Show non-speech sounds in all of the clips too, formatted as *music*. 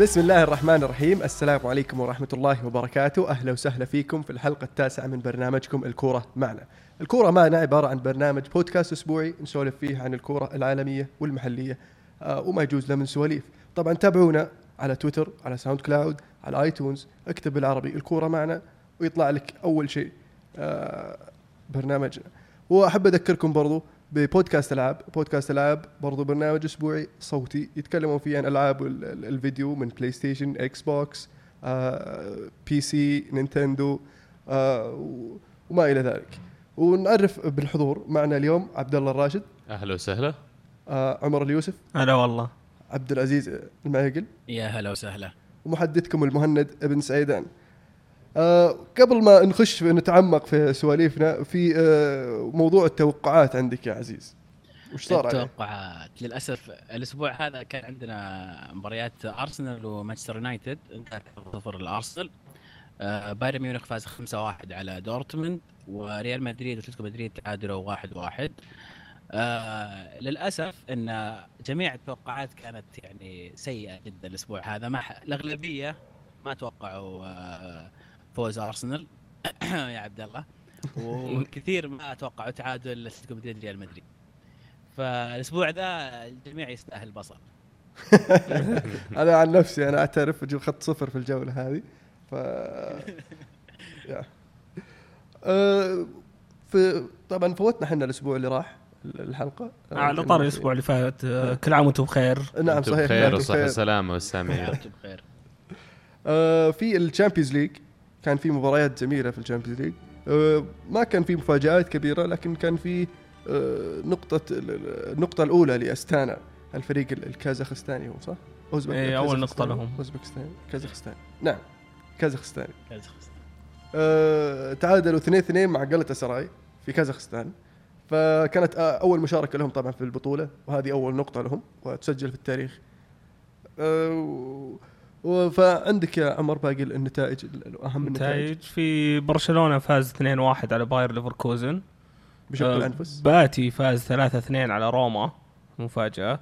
بسم الله الرحمن الرحيم. السلام عليكم ورحمة الله وبركاته. أهلا وسهلا فيكم في الحلقة التاسعة من برنامجكم الكورة معنا. الكورة معنا عبارة عن برنامج بودكاست أسبوعي نسولف فيه عن الكورة العالمية والمحلية آه وما يجوز له من سواليف. طبعا تابعونا على تويتر على SoundCloud على iTunes. اكتب بالعربي الكورة معنا ويطلع لك أول شيء آه برنامجنا. وأحب أذكركم برضو ببودكاست ألعاب. بودكاست ألعاب برضو برنامج أسبوعي صوتي. يتكلمون فيه عن ألعاب ال- ال- الفيديو من PlayStation Xbox آه، PC Nintendo آه، وما إلى ذلك. ونعرف بالحضور معنا اليوم عبد الله الراشد. أهلا وسهلا. آه، عمر اليوسف. هلا والله. عبد العزيز المعيقل. يا هلا وسهلا. ومحدثكم المهند ابن سعيدان. آه قبل ما نخش نتعمق في سواليفنا في آه موضوع التوقعات عندك يا عزيز. وش صار؟ التوقعات. للأسف الأسبوع هذا كان عندنا مباريات أرسنال ومانشستر يونايتد انتهت 0 الارسنال آه بايرن ميونخ فاز 5-1 على دورتموند وريال مدريد وأتلتيكو مدريد تعادلوا 1-1 آه للأسف إن جميع التوقعات كانت يعني سيئة جدا الأسبوع هذا. ما الأغلبية ما توقعوا آه فوز أرسنال. *coughs* يا عبد الله. وكثير ما توقعوا تعادل اتلتيكو مدريد ريال مدريد. فالأسبوع ذا الجميع يستأهل بصل. *laughs* أنا عن نفسي أنا أعترف أجيب خط صفر في الجولة هذه. ف *laughs* يا. آه في طبعا فوتنا إحنا الأسبوع اللي راح الحلقة. على طار الأسبوع اللي فات آه، كل عام وأنتم بخير. نعم صحيح بخير نعم، بخير. والسلامة والسامعين. *laughs* وأنتم بخير. آه في ال Champions League كان في مباريات جميلة في ال Champions League آه ما كان في مفاجآت كبيرة لكن كان في آه نقطة ال- ال- النقطة الأولى لأستانا الفريق ال- الكازاخستاني هو صح؟ أوزبك إيه، أول نقطة كازاخستاني. لهم. أوزبكستان كازاخستان نعم كازاخستاني كازاخستان. آه تعادلوا 2 2 مع قلة سراي في كازاخستان فكانت آه أول مشاركة لهم طبعا في البطولة وهذه أول نقطة لهم وتسجل في التاريخ و- فعندك يا عمر باقي النتائج ال- الاهم النتائج نتائج. في برشلونة فاز 2-1 على باير ليفركوزن. بشق آه، الأنفس. باتي فاز 3-2 على روما مفاجأة.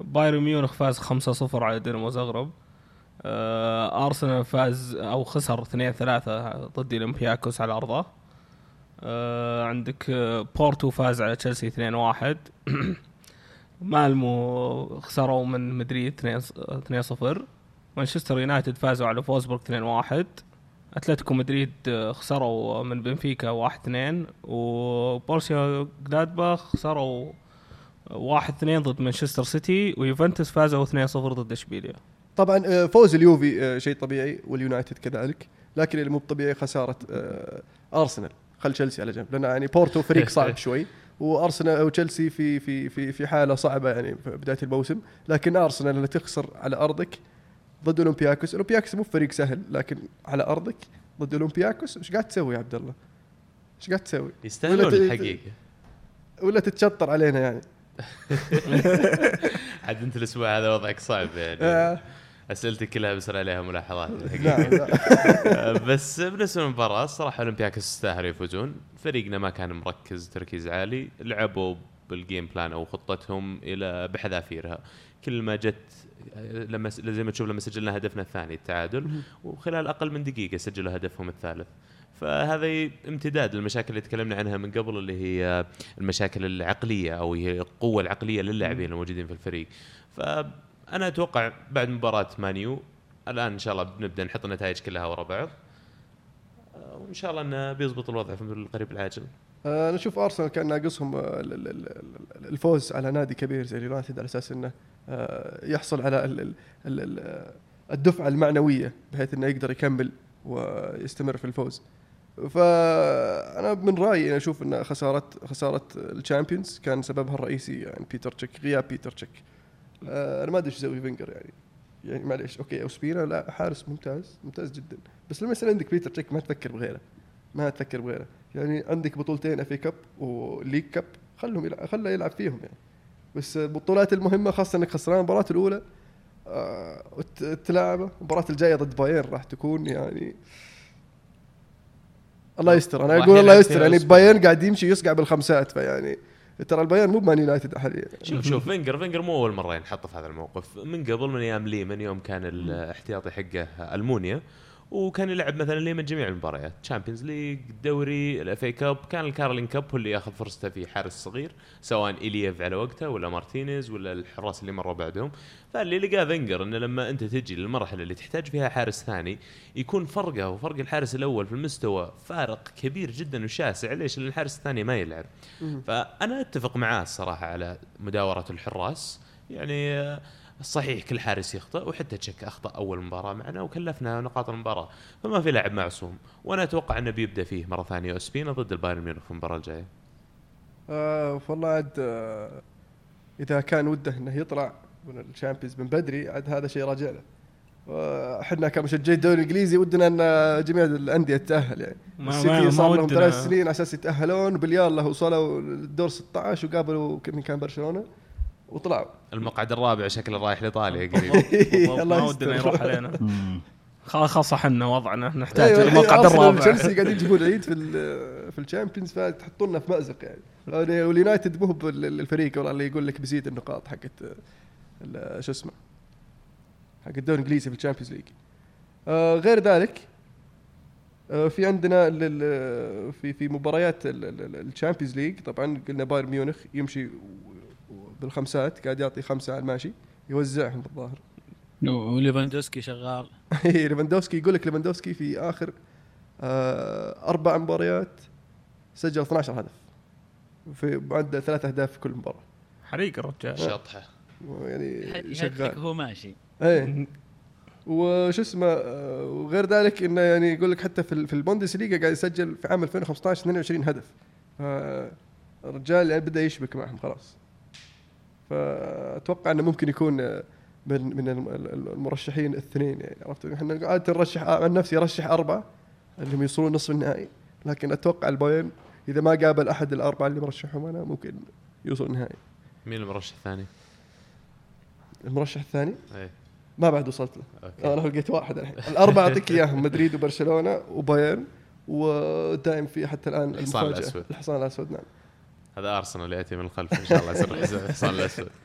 بايرن ميونخ فاز 5-0 على دينامو زغرب. آه، أرسنال فاز أو خسر 2-3 ضد الاولمبياكوس على أرضه. آه، عندك بورتو فاز على تشيلسي 2-1 *clears throat* مالمو خسروا من مدريد 2-0 مانشستر يونايتد فازوا على فولفسبورغ 2-1 أتلتيكو مدريد آه، خسروا من بنفيكا 1-2 وبورسيا جلادباخ خسروا 1-2 ضد مانشستر سيتي. ويوفنتوس فازوا 2-0 ضد إشبيليا. طبعا آه، فوز اليوفي آه، شيء طبيعي واليونايتد كذلك. لكن اللي مو طبيعي خسارة آه، أرسنال. خل تشيلسي على جنب لأن يعني بورتو فريق *laughs* صعب شوي. وأرسنال وتشيلسي في في في في حالة صعبة يعني في بداية الموسم. لكن أرسنال اللي تخسر على أرضك ضد أولمبياكوس أولمبياكوس مو فريق سهل لكن على أرضك ضد أولمبياكوس إيش قاعد تسوي يا عبد الله؟ إيش قاعد تسوي؟ يستاهلون الحقيقة ولا تتشطر علينا يعني؟ *laughs* عاد أنت الأسبوع هذا وضعك صعب يعني آه، أسئلتك كلها بسر عليها ملاحظات نعم الحقيقة. *laughs* آه، بس بالنسبة للمباراة الصراحة أولمبياكوس استاهلوا يفوزون فريقنا ما كان مركز تركيز عالي لعبوا بال game plan أو خطتهم إلى بحذافيرها كل ما جت لما زي ما تشوف لما سجلنا هدفنا الثاني التعادل وخلال أقل من دقيقة سجلوا هدفهم الثالث. فهذا امتداد للمشاكل اللي تكلمنا عنها من قبل اللي هي المشاكل العقلية أو هي القوة العقلية للاعبين الموجودين في الفريق. فأنا أتوقع بعد مباراة مان يو الآن إن شاء الله بنبدأ نحط النتائج كلها ورا بعض. آه، وإن شاء الله انه بيزبط الوضع في القريب العاجل أنا أشوف أرسنال كأن ناقصهم آه، ال- ال- ال- الفوز على نادي كبير زي اليونايتد على أساس إنه آه، يحصل على ال- ال- ال- ال- الدفعة المعنوية بحيث إنه يقدر يكمل ويستمر في الفوز. فأنا من رأيي أنا أشوف إن خسارة خسارة ال Champions كان سببها الرئيسي يعني بيتر تشيك غياب بيتر تشيك. آه، أنا ما أدري إيش يسوي فينجر يعني يعني معليش okay اوسبينا لا حارس ممتاز ممتاز جدا بس لما يصير عندك بيتر تشيك ما تفكر بغيره ما تفكر بغيره يعني عندك بطولتين FA Cup و League Cup خلهم يلعب خله يلعب فيهم يعني. بس البطولات المهمة خاصة إنك خسران المباراة الأولى آه تلعبه المباراة الجاية ضد بايرن راح تكون يعني الله يستر. أنا أقول الله يستر. يعني. بايرن قاعد يمشي يصقع بالخمسات فيعني ترى البيان مو مان يونايتد حاليا شوف شوف فينجر فينجر مو أول مرة ينحط في هذا الموقف. من قبل من أيام ليمن يوم كان الاحتياطي حقه ألمونيا. وكان يلعب مثلا ليمن جميع المباريات. Champions League الدوري ال FA Cup كان ال Carling Cup هو اللي ياخذ فرصته في حارس صغير سواء إلييف على وقته ولا مارتينيز ولا الحراس اللي مروا بعدهم. فاللي لقاه فينجر إنه لما أنت تجي للمرحلة اللي تحتاج فيها حارس ثاني يكون فرقه وفرق الحارس الأول في المستوى فارق كبير جدا وشاسع. ليش؟ لأن الحارس الثاني ما يلعب. فأنا أتفق معاه الصراحة على مداوره الحراس. يعني آه، صحيح كل حارس يخطئ وحتى تشيك أخطأ أول مباراة معنا وكلفنا نقاط المباراة فما في لاعب معصوم وأنا أتوقع أنه بيبدأ فيه مرة ثانية أوسبينا ضد البايرن ميونخ في المباراة الجاية. آه والله عاد آه إذا كان وده إنه يطلع من ال Champions من بدري عاد هذا شيء راجع له. إحنا كمشجعي الدوري الإنجليزي ودنا إن جميع الأندية تتاهل يعني. ما- السيتي صار لهم ودنا. ثلاث سنين على أساس يتأهلون باليلا وصلوا الدور 16 وقابلوا كم كان برشلونة. وطلعوا المقعد الرابع شكله رايح لإيطاليا *laughs* قريب. *laughs* ما ودنا. يروح علينا. *laughs* خلاص خلاص إحنا وضعنا. نحتاج أيوة، المقعد الرابع. وتشيلسي قاعدين يجيبون العيد في ال- في ال Champions فتحطونا في مأزق يعني. واليونايتد مو هو الفريق والله اللي يقول لك بيزيد النقاط حقت شو اسمه حق الدوري الإنجليزي في ال Champions League. آه غير ذلك آه في عندنا في في مباريات ال- ال- ال- ال Champions League. طبعا قلنا بايرن ميونخ يمشي بالخمسات قاعد يعطي خمسة على الماشي يوزعهم بالظاهر. وليفاندوسكي شغال. *laughs* ليفاندوفسكي يقول لك ليفاندوفسكي في آخر آه أربع مباريات سجل 12 هدف. في معدل ثلاث أهداف في كل مباراة. حريق الرجال. شطحة. يعني شغال. هو ماشي. إيه. وش اسمه آه، وغير ذلك إنه يعني يقول لك حتى في ال- في البوندس ليجا قاعد يسجل في عام 2015 22 هدف. آه، الرجال يعني بدأ يشبك معهم خلاص. فأتوقع إنه ممكن يكون من من الم- ال- المرشحين الاثنين يعني عرفت؟ إحنا عادة نرشح عن نفسي ارشح أربعة اللي هم يوصلون نصف النهائي لكن أتوقع البايرن إذا ما قابل أحد الأربعة اللي مرشحهم أنا ممكن يوصل النهائي. مين المرشح الثاني؟ المرشح الثاني؟ إيه. ما بعد وصلت له. okay. أنا لقيت واحد الحين. الأربعة أعطيك إياهم مدريد وبرشلونة وبايرن ودائم في حتى الآن الحصان. الأسود. الحصان الأسود نعم. هذا ارسنال يأتي من الخلف إن شاء الله يصير الحصان الأسود *laughs*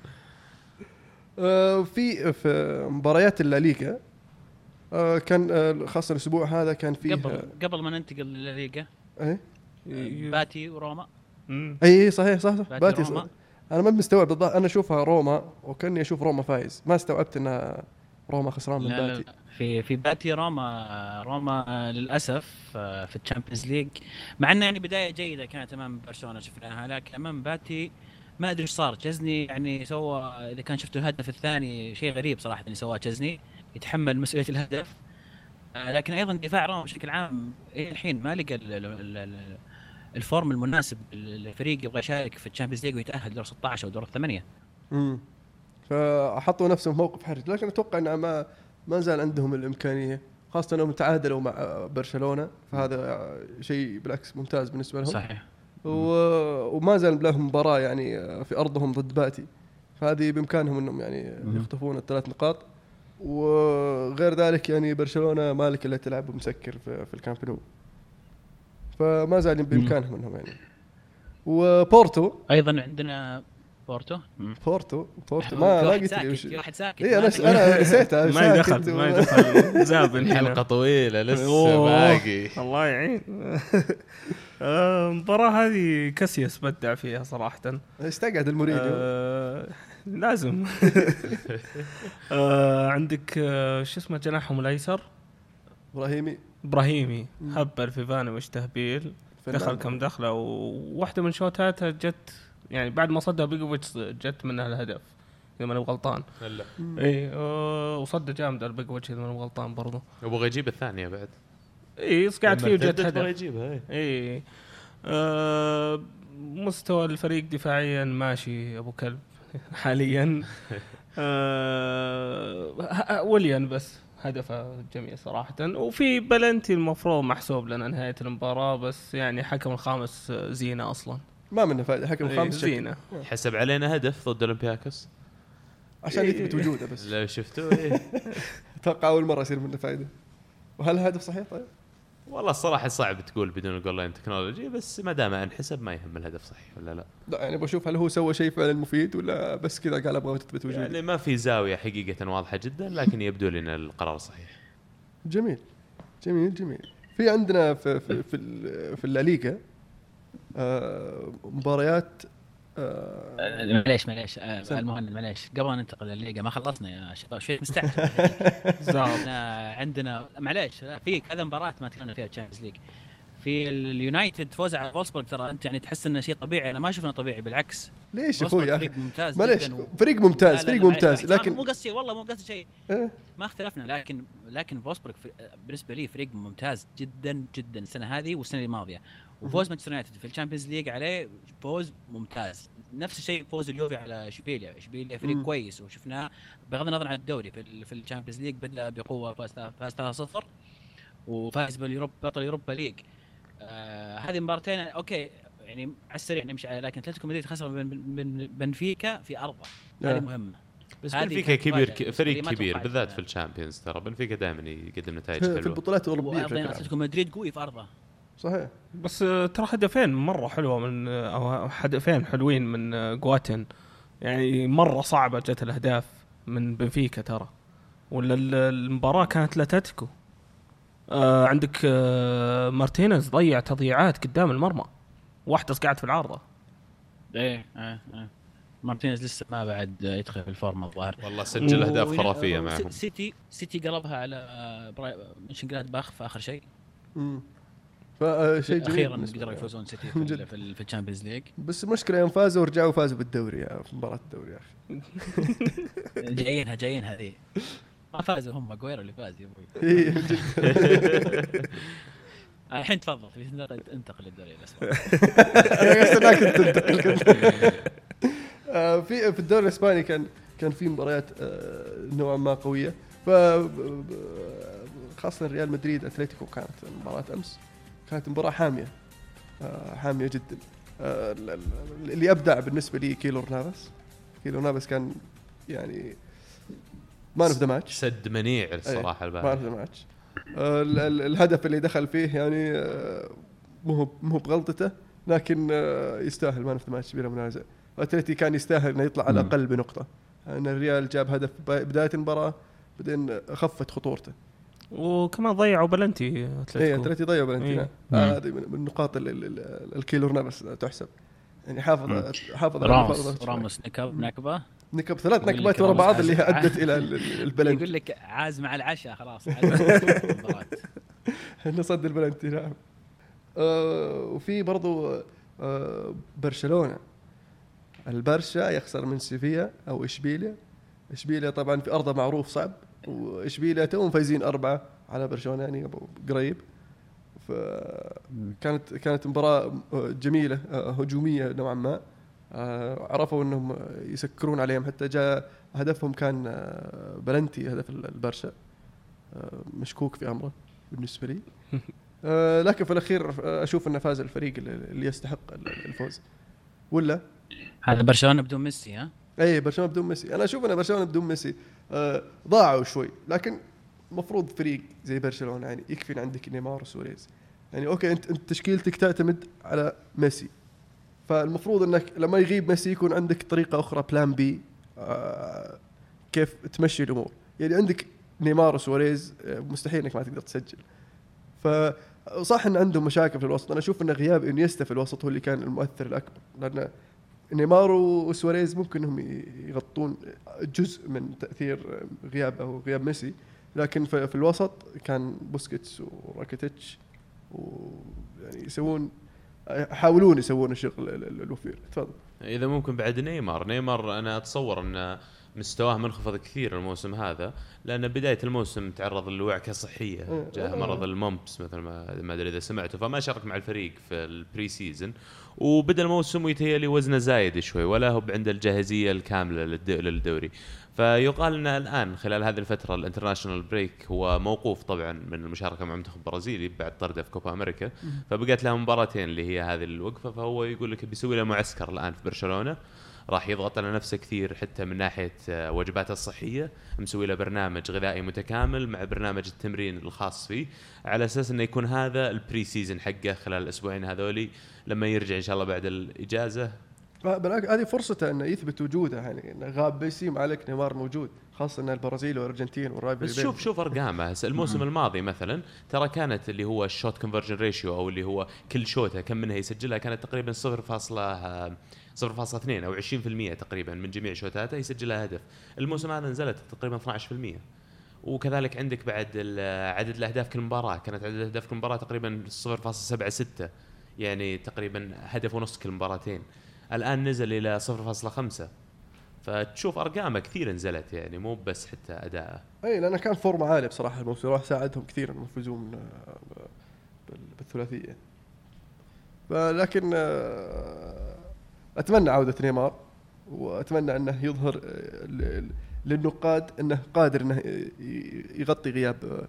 آه، في في مباريات الليغا آه، كان آه، خاصة الأسبوع هذا كان فيه قبل قبل ما ننتقل للليغا إيه باتي وروما. اي إي، صحيح صح صح باتي باتي روما. صح. أنا ما مستوعب بالضبط أنا أشوفها روما وكأني أشوف روما فايز ما استوعبت ان روما خسران من باتي. لا. في في باتي روما روما آه، للأسف آه، في ال Champions League. مع إنه يعني بداية جيدة كانت أمام برشلونة شفناها لكن أمام باتي ما أدري إيش صار. تشزني يعني سوى إذا كان شفتوا الهدف الثاني شيء غريب صراحة اللي سواه تشزني يتحمل مسؤولية الهدف. آه، لكن أيضا دفاع روما بشكل عام إلى الحين ما لقى ال- ال- ال- ال form المناسب الفريق يبغى يشارك في ال Champions League ويتأهل دور 16 أو دور الثمانيه امم فحطوا نفسهم في موقف حرج. لكن أتوقع إنه ما ما زال عندهم الإمكانية خاصة أنهم تعادلوا مع برشلونة فهذا شيء بالعكس ممتاز بالنسبة لهم. صحيح. و... وما زال لهم مباراة يعني في أرضهم ضد باتي. فهذه بإمكانهم إنهم يعني. يخطفون الثلاث نقاط. وغير ذلك يعني برشلونة مالك إلا تلعب مسكر في, في الكامب نو. فما زال بإمكانهم إنهم يعني. وبورتو. أيضا عندنا بورتو. بورتو؟ بورتو. *laughs* ما ما قلت لي وش في واحد ساكت. اي ما أنا. أنا نسيتها *laughs* ما يدخل ما *laughs* زابن هنا حلقة طويلة لسه. باقي. الله يعين. آه، المباراة هذه كاسياس بدع فيها صراحة. استقعد المورينيو؟ آه، لازم. آه، عندك آه، شو اسمه جناحهم الأيسر؟ إبراهيمي. إبراهيمي. هبل في فانوش تهبيل. دخل كم دخلة وواحدة من شوتاتها جت يعني بعد ما صدها بيجوفيتش جت منها الهدف إذا ماني غلطان هلا. اي آه، وصد جامد البيجوفيتش إذا ماني غلطان برضو. يبغى يجيب الثانية بعد. اي قاعد فيه وجت هدف. يبغى يجيبها إيه. اي آه مستوى الفريق دفاعيا ماشي أبو كلب *laughs* حاليا. *laughs* آه وليان بس هدفه جميل صراحة. وفي بلنتي المفروض محسوب لنا نهاية المباراة بس يعني حكم الخامس زينة أصلا. ما منه فائده حكم إيه، خامس. زينة. حسب علينا هدف ضد أولمبياكوس. عشان يثبت وجوده بس. لو شفتوه إيه. *laughs* أتوقع أول مرة يصير منه فائده وهل الهدف صحيح طيب؟ والله الصراحة صعب تقول بدون ال goal line technology بس ما دام انحسب ما يهم الهدف صحيح ولا لا. لا يعني بشوف هل هو سوى شيء فعلا مفيد ولا بس كذا قال أبغى تثبت وجودي يعني ما في زاوية حقيقة واضحة جدا لكن يبدو لي ان القرار صحيح. جميل. جميل جميل. في عندنا في في في, ال- في الليغا مباريات آه معليش معليش آه،. المهند معليش. قبل ما ننتقل للليغا ما خلصنا يا شباب شوي مستعجل. *laughs* عندنا معليش في كذا مباراة ما تكلمنا فيها Champions League في ال- اليونايتد فوز على فولسبورغ ترى أنت يعني تحس إنه شيء طبيعي. أنا ما انه طبيعي بالعكس. ليش يا أخوي فريق ممتاز معليش فريق ممتاز فريق ممتاز لكن مو قصدي والله مو قصدي شيء. إيه، ما اختلفنا لكن لكن فولسبورغ بالنسبة لي فريق ممتاز جدا جدا السنة هذه والسنة الماضية. وفوز مانشستر يونايتد في ال Champions League عليه فوز ممتاز نفس الشيء فوز اليوفي على إشبيليا إشبيليا فريق مم. كويس وشفناه بغض النظر عن الدوري في, ال- في ال Champions League بدا بقوة فاز فاز 3-0 وفاز باليوروب بطل Europa League آه هذه المباراتين okay يعني على السريع نمشي على لكن أتلتيكو مدريد خسر من من بنفيكا في ارضه آه. هذه مهمة بس بنفيكا كبير. ك- فريق كبير بالذات. في ال Champions ترى بنفيكا دائما يقدم نتائج في في حلوة البطولات الأوروبية. أتلتيكو مدريد قوي في ارضه صحيح. بس آه، ترى هدفين مرة حلوة من آه، أو هدفين حلوين من آه، جايتان. يعني مرة صعبة جت الأهداف من بنفيكا ترى. ولا ال- المباراة كانت لاتلتيكو آه عندك آه مارتينيز ضيع تضييعات قدام المرمى. واحدة قاعد في العارضة. إيه إيه إيه مارتينيز لسه ما بعد يدخل في الفورمة الظاهر. والله سجل أهداف خرافية معهم. سيتي سيتي قلبها على مونشنغلادباخ في آخر شيء. امم فشيء جميل أخيرا قدروا. يفوزون سيتي *laughs* في ال Champions League. بس المشكلة يوم فازوا ورجعوا فازوا بالدوري في مباراة الدوري يا أخي. *laughs* جايينها جايينها ذي ما فازوا هم اجويرو اللي فاز يا أبوي. *laughs* إيه، من جد. الحين تفضل انتقل للدوري الأسباني. أنا أستناك تنتقل. آه، في في الدوري الأسباني كان كان في مباريات آه، نوعا ما قوية. ف خاصة ريال مدريد أتلتيكو كانت مباراة أمس. كانت مباراة حامية. آه، حامية جدا. آه، ال- ال- اللي أبدع بالنسبة لي كيلور نافس. كيلور نافس كان يعني man of the match سد منيع الصراحة man of البارح the match ال- ال- الهدف اللي دخل فيه يعني آه، مو مو بغلطته لكن يستاهل man of the match بلا منازع. أتلتي كان يستاهل إنه يطلع على. الأقل بنقطة. ان الريال جاب هدف بداية المباراة بعدين خفت خطورته. وكمان ضيعوا بلنتي اي أتلتيكو اتلتي ضيع فالنتينا إيه. آه، هذه من من نقاط ال- ال- ال- الكيلور نافس تحسب. يعني حافظ مم. حافظ راموس. راموس نكب نكبة. نكب ثلاث نكبات ورا بعض اللي هي أدت إلى ال- ال- *laughs* البلنتي. يقول لك عاز مع العشاء خلاص. انه *laughs* صد البلنتي نعم. آه وفي برضو آه برشلونة. البرشا يخسر من سيفيا أو إشبيليا. إشبيليا طبعا في أرضه معروف صعب. واشبيليا توهم فايزين أربعة على برشلونة يعني قريب. فكانت كانت مباراة جميلة هجومية نوعا ما. آه، عرفوا إنهم يسكرون عليهم. حتى جاء هدفهم كان آه، بلنتي هدف البرشا. آه، مشكوك في أمره بالنسبة لي. *laughs* لكن في الأخير أشوف إنه فاز الفريق اللي يستحق الفوز. ولا؟ هذا برشلونة بدون ميسي ها؟ اي برشلونة بدون ميسي. أنا أشوف ان برشلونة بدون ميسي. ضاعوا شوي. لكن المفروض فريق زي برشلونة يعني يكفي عندك نيمار وسواريز. يعني okay انت أنت تشكيلتك تعتمد على ميسي. فالمفروض إنك لما يغيب ميسي يكون عندك طريقة أخرى plan B آه، كيف تمشي الأمور. يعني عندك نيمار وسواريز آه، مستحيل إنك ما تقدر تسجل. فصح إن عندهم مشاكل في الوسط. أنا أشوف إن غياب إنييستا في الوسط هو اللي كان المؤثر الأكبر. لأن نيمار وسواريز ممكن إنهم يغطون جزء من تأثير غياب أو غياب ميسي لكن في, الوسط كان بوسكيتس وراكيتيتش ويعني يسوون يحاولون يسوون الشغل ال- ال- الوفير. تفضل. إذا ممكن بعد نيمار. نيمار أنا أتصور ان مستواه منخفض الكثير الموسم هذا لأن بداية الموسم تعرض لوعكه صحيه. جاه. مرض ال mumps مثل ما ما أدري إذا سمعته فما شارك مع الفريق في ال pre-season وبدأ الموسم ويتهيألي وزنه زايد شوي ولا هو عنده الجاهزية الكاملة للد- للدوري. فيقال ان الآن خلال هذه الفترة ال international break هو موقوف طبعا من المشاركة مع المنتخب البرازيلي بعد طرده في كوبا أمريكا. فبقت له مباراتين اللي هي هذه الوقفة فهو يقول لك بيسوي له معسكر الآن في برشلونة. راح يضغط على نفسه كثير حتى من ناحية آه، وجباته الصحية. مسوي له برنامج غذائي متكامل مع برنامج التمرين الخاص فيه على أساس إنه يكون هذا ال pre-season حقه خلال الأسبوعين هذولي. لما يرجع إن شاء الله بعد الإجازة. بالعكس هذه فرصته إنه يثبت وجوده يعني إنه غاب ميسي ما عليك نيمار موجود خاصة إن البرازيل والأرجنتين وال rival بس شوف شوف أرقامه. هسه الموسم الماضي مثلا ترى كانت اللي هو ال shot conversion ratio أو اللي هو كل شوته كم منها يسجلها كانت تقريبا 0. 0.2 أو 20% تقريبا من جميع شوتاته يسجلها هدف. الموسم هذا نزلت تقريبا 12% وكذلك عندك بعد عدد الأهداف كل مباراة. كانت عدد الأهداف كل مباراة تقريبا 0.76 يعني تقريبا هدف ونص كل مباراتين. الآن نزل إلى 0.5 فتشوف أرقامه كثير نزلت يعني مو بس حتى أداءه. أي لأنه كان فورمه عاليه بصراحة. الموسم راح ساعدهم كثير إنهم يفوزون آه، بال- بالثلاثية. فلكن آه، أتمنى عودة نيمار وأتمنى أنه يظهر آه، للنقاد أنه قادر أنه يغطي غياب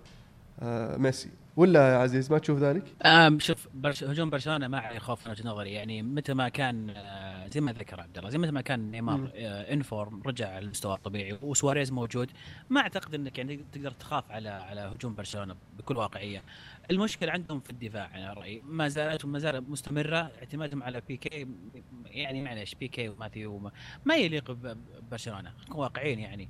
آه، ميسي. ولا يا عزيز ما تشوف ذلك؟ آم شوف برش هجوم برشلونة ما عليه خوف من وجهة نظري. يعني متى ما كان آه، زي ما ذكر عبد الله زي متى ما كان. نيمار آه، in form رجع للمستوى الطبيعي وسواريز موجود. ما أعتقد إنك يعني تقدر تخاف على على هجوم برشلونة بكل واقعية. المشكلة عندهم في الدفاع أنا رأيي. ما زالت وما زالت مستمرة اعتمادهم على بيكي يعني معلش بيكي وماثيو وما ما يليق ببرشلونه واقعيين يعني.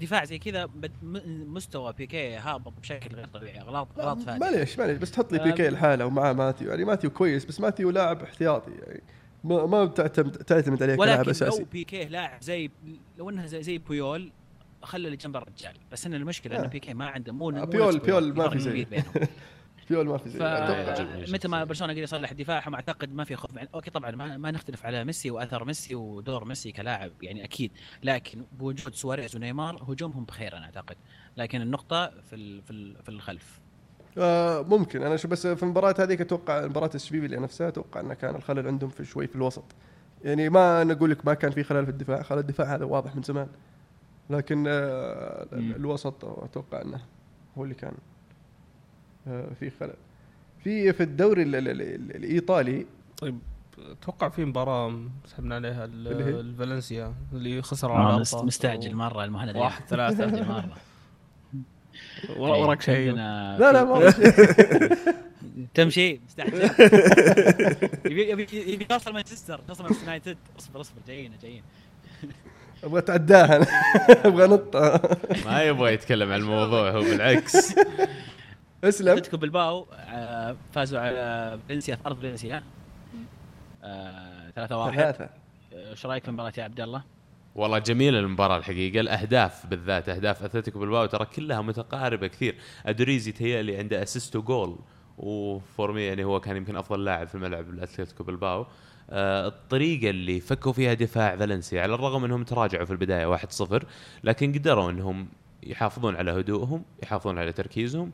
دفاع زي كذا مستوى بيكي هابط بشكل غير طبيعي اغلاط أغلاط فادحه معليش معليش بس تحط لي آه، بيكي لحاله ومعاه ماتيو يعني ماتيو كويس بس ماتيو لاعب احتياطي يعني ما ما بتعتمد تعتمد عليه كلاعب أساسي. لو بيكيه لاعب زي لو انها زي, زي بويول خلى اللي جنب الرجال. بس إن المشكلة آه. ان بيكيه ما عنده مو آه، بيول- بيول ما في زيه. *laughs* بويول ما في زي يعجبني فمتى ما. برشلونة قدر يصلح دفاعهم أعتقد ما في خوف. يعني okay طبعا ما, ما نختلف على ميسي وأثر ميسي ودور ميسي كلاعب يعني أكيد. لكن بوجود سواريز ونيمار هجومهم بخير أنا أعتقد. لكن النقطة في ال في, ال في الخلف. آه ممكن. أنا شو بس في المباراة هذيك أتوقع مباراه الشبيبي نفسها أتوقع انه كان الخلل عندهم في شوي في الوسط. يعني ما نقول لك ما كان في خلل في الدفاع. خلل الدفاع هذا واضح من زمان. لكن آه. الوسط أتوقع إنه هو اللي كان. في خلل. في في الدوري ال- ال- ال- الإيطالي. طيب أتوقع في مباراة سحبنا عليها؟ الفالنسيا اللي خسر على آه،. مست- مستعجل مرة المهند واحد ثلاثة. مستعجل مرة. *laughs* ورا- وراك شيء. لا لا ما *laughs* تمشي مستعجل. *laughs* يبي يبي يبي توصل مانشستر توصل مانشستر يونايتد. اصبر اصبر جايين جايين. أبغى أتعداها أنا. أبغى أنط. ما يبغى يتكلم عن الموضوع هو بالعكس. اسلم. اتلتيكو بالباو آه، فازوا على فالنسيا في أرض فالنسيا 3 1 ثلاثة. إيش رأيك في المباراة يا عبد الله؟ والله جميله المباراة الحقيقة. الأهداف بالذات أهداف أتلتيكو بالباو ترى كلها متقاربة كثير. ادوريز تهيألي عنده assist و goal وفورمي يعني هو كان يمكن أفضل لاعب في الملعب الاتلتيكو بالباو آه الطريقة اللي فكوا فيها دفاع فالنسيا على الرغم إنهم تراجعوا في البداية 1-0 لكن قدروا إنهم يحافظون على هدوءهم يحافظون على تركيزهم.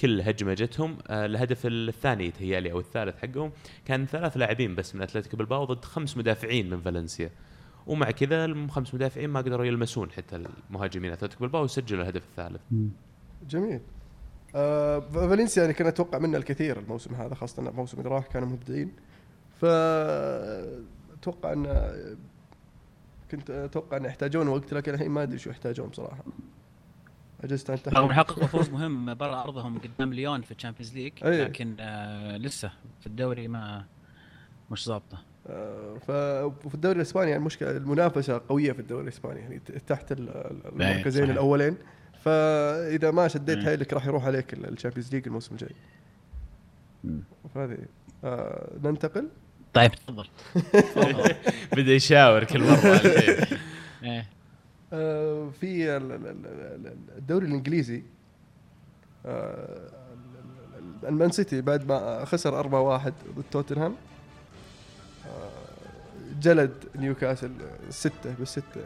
كل هجمه جتهم آه الهدف الثاني تهيالي أو الثالث حقهم. كان ثلاث لاعبين بس من أتلتيكو بالباو ضد خمس مدافعين من فالنسيا. ومع كذا الخمس مدافعين ما قدروا يلمسون حتى المهاجمين أتلتيكو بالباو وسجلوا الهدف الثالث. جميل. آه فالنسيا يعني كان أتوقع منه الكثير الموسم هذا خاصة الموسم اللي راح كانوا مبدعين. ف أتوقع أن كنت أتوقع أن يحتاجون وقت لكن الحين ما أدري شو يحتاجون بصراحة. عجزت عن رغم حققوا فوز مهم برا أرضهم قدام ليون في ال Champions League. لكن آه لسه في الدوري ما مش ظابطة. آه، ف- وفي الدوري الإسباني يعني المشكلة المنافسة قوية في الدوري الإسباني يعني تحت ال- ال- المركزين صحيح. الأولين. فاذا ما شديت. حيلك راح يروح عليك ال- ال Champions League الموسم الجاي. فهذه آه ننتقل. طيب تفضل. *laughs* بدا يشاور كل مرة *laughs* في ال- ال- الدوري الإنجليزي آه، ال- ال- المان سيتي بعد ما خسر 4-1 ضد توتنهام آه، جلد نيوكاسل ستة بالستة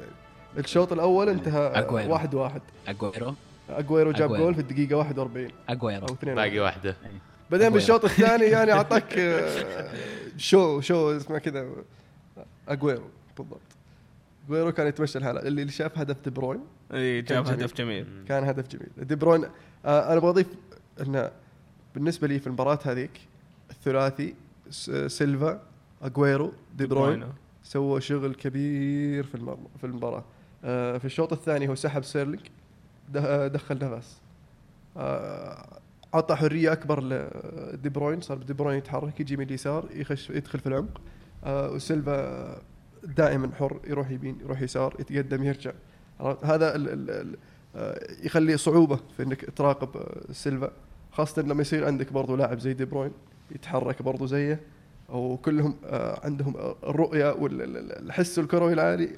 الشوط الأول انتهى أجويرو. واحد واحد. أجويرو. أجويرو جاب أجويرو. جول في الدقيقة 41 أجويرو. أو 2 باقي واحدة. بعدين. بالشوط الثاني يعني أعطاك *laughs* آه، شو شو اسمه كذا. أجويرو بالضبط. اجويرو كان يتمشى الحالة اللي شاف هدف دي بروين اي جاب كان هدف جميل. كان هدف جميل. دي بروين آه أنا أبغى أضيف إنه بالنسبة لي في المباراة هذيك الثلاثي س- سيلفا اجويرو دي بروين سوى شغل كبير في المر- في المباراة. آه، في الشوط الثاني هو سحب سيرلينج ده- دخل نفس. آه، اعطى حرية أكبر لدي بروين صار دي بروين يتحرك يجي من اليسار يخش يدخل في العمق. آه، وسيلفا دائما حر يروح يمين يروح يسار يتقدم يرجع؟ هذا ال ال ال آه، يخلي صعوبة في إنك تراقب آه، سيلفا. خاصة لما يصير عندك برضو لاعب زي دي بروين يتحرك برضو زيه وكلهم آه، عندهم الرؤية والحس الكروي العالي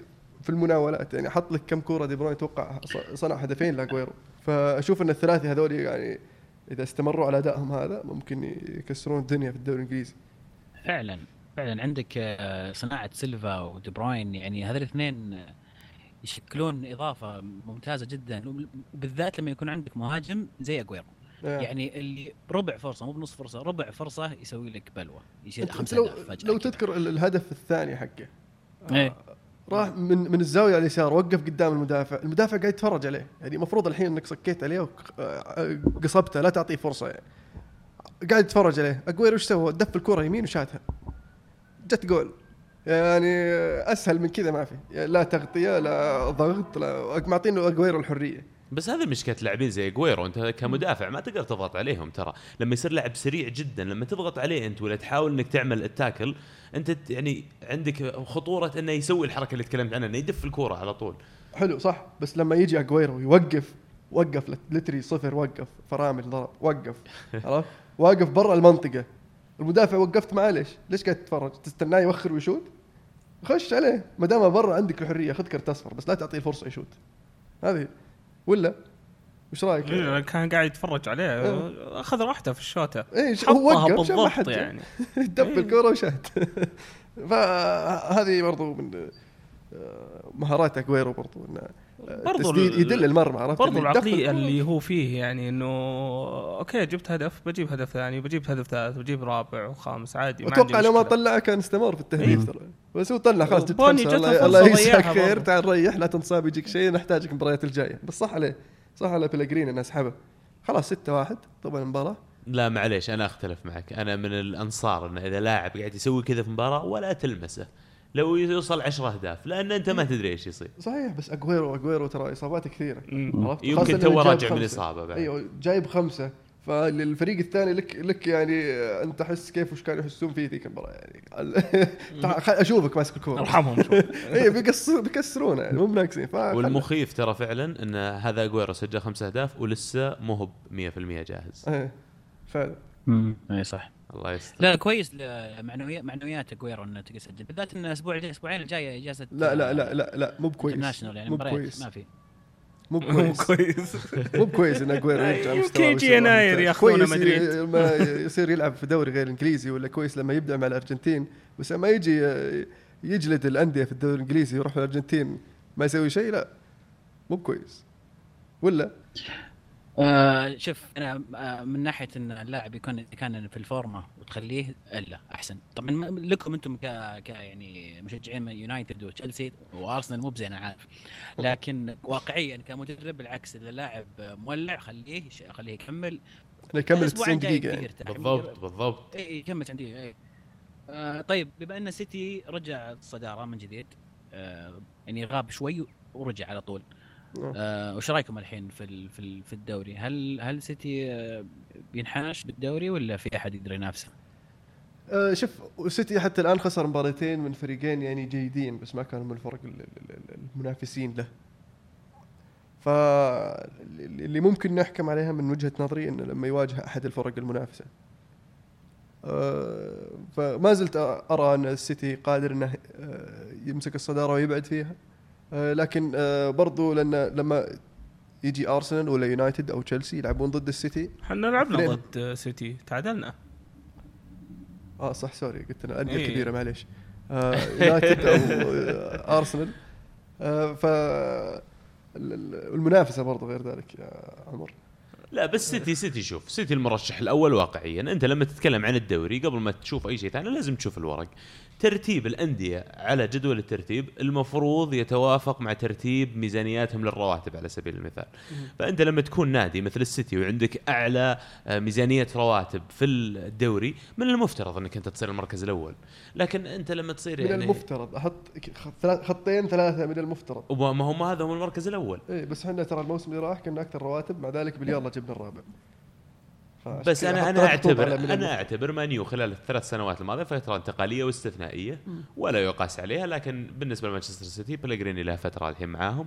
في المناولات. يعني حط لك كم كوره دي بروين أتوقع صنع هدفين لاجويرو. فأشوف إن الثلاثي هذول يعني إذا استمروا على أدائهم هذا ممكن يكسرون الدنيا في الدوري الإنجليزي. فعلا. فعلا عندك آه، صناعة سيلفا ودي بروين يعني هذول الاثنين آه، يشكلون إضافة ممتازة جدا وبالذات لما يكون عندك مهاجم زي أجويرو آه. يعني اللي ربع فرصة مو بنص فرصة ربع فرصة يسوي لك بلوه يصير أنت- خمس لو, فجأة لو. تذكر ال- الهدف الثاني حقه إيه. راح من من الزاوية على اليسار وقف قدام المدافع، المدافع قاعد يتفرج عليه، يعني المفروض الحين إنك صكيت عليه وقصبته لا تعطيه فرصة يعني. قاعد يتفرج عليه، أجويرو إيش سوى؟ دف الكرة يمين وشاتها. جت جول. يعني أسهل من كذا ما في، يعني لا تغطية لا ضغط لا معطينه أجويرو الحرية. بس هذه مشكله لاعبين زي جويرو أنت كمدافع ما تقدر تضغط عليهم ترى. لما يصير لاعب سريع جدا لما تضغط عليه أنت ولا تحاول إنك تعمل التاكل أنت يعني عندك خطورة إنه يسوي الحركة اللي تكلمت عنها إنه يدف الكورة على طول. حلو صح. بس لما يجي أجويرو يوقف وقف لت- لتري صفر وقف فرامل ضرب وقف عرفت؟ واقف برا المنطقة. المدافع وقفت معاه ليش؟ ليش قاعد تتفرج؟ تستناه يوخر ويشوت؟ خش عليه ما دام برا عندك الحرية خذ كرت أصفر بس لا تعطيه الفرصه يشوت هذه ولا وش رأيك؟ إيه، كان قاعد يتفرج عليه إيه. اخذ راحته في الشوطه إيش هو وقف ما حد. يعني *laughs* دف الكوره وشات *laughs* فهذه برضو من آه، مهارات اجويرو برضو إنه برضو يدل المرمى عرفت؟ برضو يدف العقلية. اللي هو فيه يعني إنه okay جبت هدف بجيب هدف ثاني بجيب هدف ثالث بجيب رابع وخامس عادي أتوقع لو ما. طلع كان استمر في التهديف ترى. بس هو طلع خلاص جبت خمسة. جت الله, يجزاك خير. تعال ريح لا تنصاب يجيك شيء نحتاجك المباريات الجاية. بس صح عليه صح على بيليغريني انه أسحبه. خلاص 6 1 طبعا المباراة. لا معليش أنا أختلف معك. أنا من الأنصار انه إذا لاعب قاعد يسوي كذا في مباراة ولا تلمسه. لو يوصل 10 أهداف لأن أنت ما تدري إيش يصير. صحيح بس اجويرو اجويرو ترى اصاباته كثيرة. عرفت؟ يمكن تو راجع من. اصابه بعد. أيوه جايب خمسة. فالفريق الثاني لك لك يعني أنت أحس كيف وش كانوا يحسون فيه ذيك المباراة يعني. *laughs* أشوفك ماسك الكورة. أرحمهم *laughs* اي بيكسرونه يعني مو بناقصين. والمخيف ترى فعلا إن هذا اجويرو سجل خمس أهداف ولسه مو هو ب 100% جاهز. إيه فعلا. اي صح. الله يستر. لا كويس معنويات معنويات اجويرو إنه تسجل. بالذات إن الأسبوع الأسبوعين الجايه إجازة لا لا لا لا لا مو بكويس. international يعني مو مباريات بكويس. ما في. مو *laughs* مو بكويس. كويس مو بكويس ان اجويرو يرجع *laughs* يمكن مستواه يجي ويصير يناير. ياخذونه مدريد. *laughs* لما يصير يلعب في دوري غير إنجليزي ولا كويس لما يبدع مع الأرجنتين. بس لما يجي يجلد الأندية في الدوري الإنجليزي يروح الأرجنتين ما يسوي شيء لا مو بكويس. ولا؟ آه شوف أنا آه من ناحية إن اللاعب يكون كان في الفورمة وتخليه إلا أحسن. طبعا لكم أنتم ك, ك يعني مشجعين يونايتد وتشيلسي وأرسنال مو بزين أنا عارف. لكن واقعيا كمدرب بالعكس إذا اللاعب مولع خليه خليه يكمل. يكمل الأسبوع 90 الجاي دقيقة يعني. بالضبط بالضبط. إي يكمل 90 دقيقة إي. آه طيب بما إن سيتي رجع الصدارة من جديد آه يعني غاب شوي ورجع على طول. آه. آه وش رأيكم الحين في في في الدوري؟ هل هل سيتي آه بينحاش بالدوري ولا في أحد يقدر ينافسه؟ آه، شوف سيتي حتى الآن خسر مباراتين من فريقين يعني جيدين بس ما كانوا من الفرق ال- ال- ال- المنافسين له. فاللي ممكن نحكم عليها من وجهة نظري إنه لما يواجه أحد الفرق المنافسة. آه، فما زلت أرى أن السيتي قادر إنه آه، يمسك الصدارة ويبعد فيها. آه، لكن آه، برضو لأن لما يجي أرسنال ولا يونايتد أو تشيلسي يلعبون ضد السيتي إحنا لعبنا. ضد سيتي تعادلنا. آه صح sorry قلت أنا الانديه إيه. الكبيره معليش. آه يونايتد أو آه أرسنال. آه ف ال- ال- المنافسه برضو غير ذلك يا عمر. لا بس سيتي سيتي شوف سيتي المرشح الأول واقعيا. أنت لما تتكلم عن الدوري قبل ما تشوف أي شيء ثاني لازم تشوف الورق. ترتيب الأندية على جدول الترتيب المفروض يتوافق مع ترتيب ميزانياتهم للرواتب على سبيل المثال. فأنت لما تكون نادي مثل السيتي وعندك أعلى آه، ميزانية رواتب في الدوري من المفترض إنك أنت تصير المركز الأول. لكن أنت لما تصير من يعني المفترض. أحط خطين ثلاثة من المفترض. وما هو ما هذا هو المركز الأول. إيه بس إحنا ترى الموسم اللي راح كنا أكثر رواتب مع ذلك باليلا جبنا الرابع. بس أنا أنا اعتبر أنا أعتبر مانيو خلال الثلاث سنوات الماضية فترة انتقالية واستثنائية ولا يقاس عليها لكن بالنسبة لمانشستر سيتي بلغريني له فترة الحين معاهم.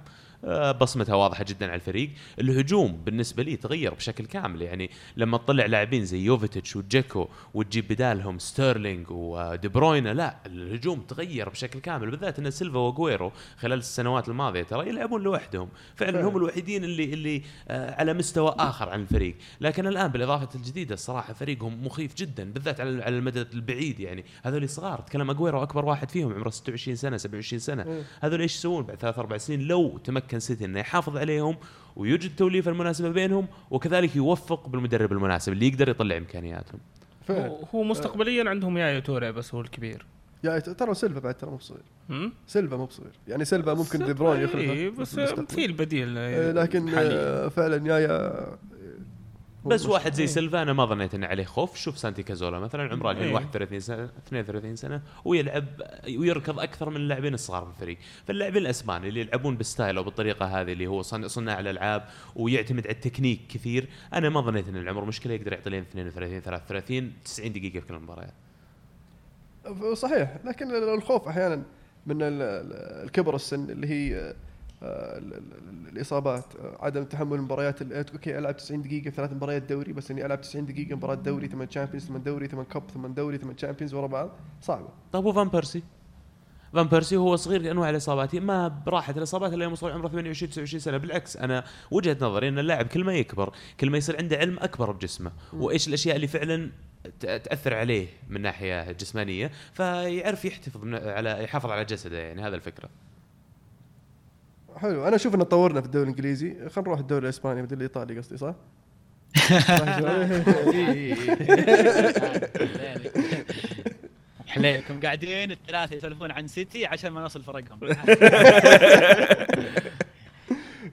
بصمتها واضحة جدا على الفريق. الهجوم بالنسبة لي تغير بشكل كامل. يعني لما تطلع لاعبين زي يوفيتيتش وجيكو وتجيب بدالهم ستيرلينج ودي بروين لا الهجوم تغير بشكل كامل بالذات إن سيلفا واجويرو خلال السنوات الماضية ترى يلعبون لوحدهم. فعلا. هم الوحيدين اللي اللي آه، على مستوى آخر عن الفريق. لكن الآن بالإضافة الجديدة الصراحة فريقهم مخيف جدا بالذات على على المدى البعيد. يعني هذول صغار تكلم اجويرو أكبر واحد فيهم عمره 26 سنة 27 سنة. هذول إيش يسوون بعد ثلاث أربع سنين؟ لو تمكن سيتي إنه يحافظ عليهم ويوجد توليفه المناسبة بينهم وكذلك يوفق بالمدرب المناسب اللي يقدر يطلع إمكانياتهم فعلا هو- هو مستقبليا عندهم يايا توري بس هو الكبير يعني ترى سيلفا بعد ترى مو بصغير هم؟ سيلفا مو بصغير يعني سيلفا ممكن دي بروين يخلفه إيه، بس. في البديل إيه، لكن حالياً. آه، فعلا يايا هو بس. واحد زي سيلفا أنا ما ظنيت ان عليه خوف شوف سانتي كازولا مثلا عمره الحين إيه. 31 سنة 32 سنة ويلعب ويركض أكثر من اللاعبين الصغار في الفريق فاللاعبين الاسبان اللي يلعبون بال style أو بالطريقة هذه اللي هو صن- صناع الألعاب ويعتمد على التكنيك كثير أنا ما ظنيت إن العمر مشكلة يقدر يعطي لين 32 33 90 دقيقة في كل المباريات صحيح لكن الخوف أحيانا من ال- ال- الكبر السن اللي هي الإصابات آه، عدم تحمل المباريات ال- okay ألعب 90 دقيقة ثلاث مباريات دوري بس إني ألعب 90 دقيقة مباراة دوري ثمان Champions ثمان دوري ثمان cup ثمان دوري ثمان Champions ورا بعض صعبة. طيب وفان بيرسي؟ فان بيرسي هو صغير انواع الإصابات ما براحت الإصابات إلا يوم وصل عمره 28 29 سنة. بالعكس أنا وجهة نظري إن اللاعب كل ما يكبر كل ما يصير عنده علم أكبر بجسمه. وإيش الأشياء اللي فعلا تأثر عليه من ناحية جسمانية؟ فيعرف يحتفظ على يحافظ على جسده يعني هذا الفكرة. حلو أنا أشوف إن تطورنا في الدوري الإنجليزي خلينا نروح الدوري الإسباني بدل الايطالي قصدي صح؟ *laughs* حليكم قاعدين الثلاثة يسولفون عن سيتي عشان ما نوصل فرقهم *laughs*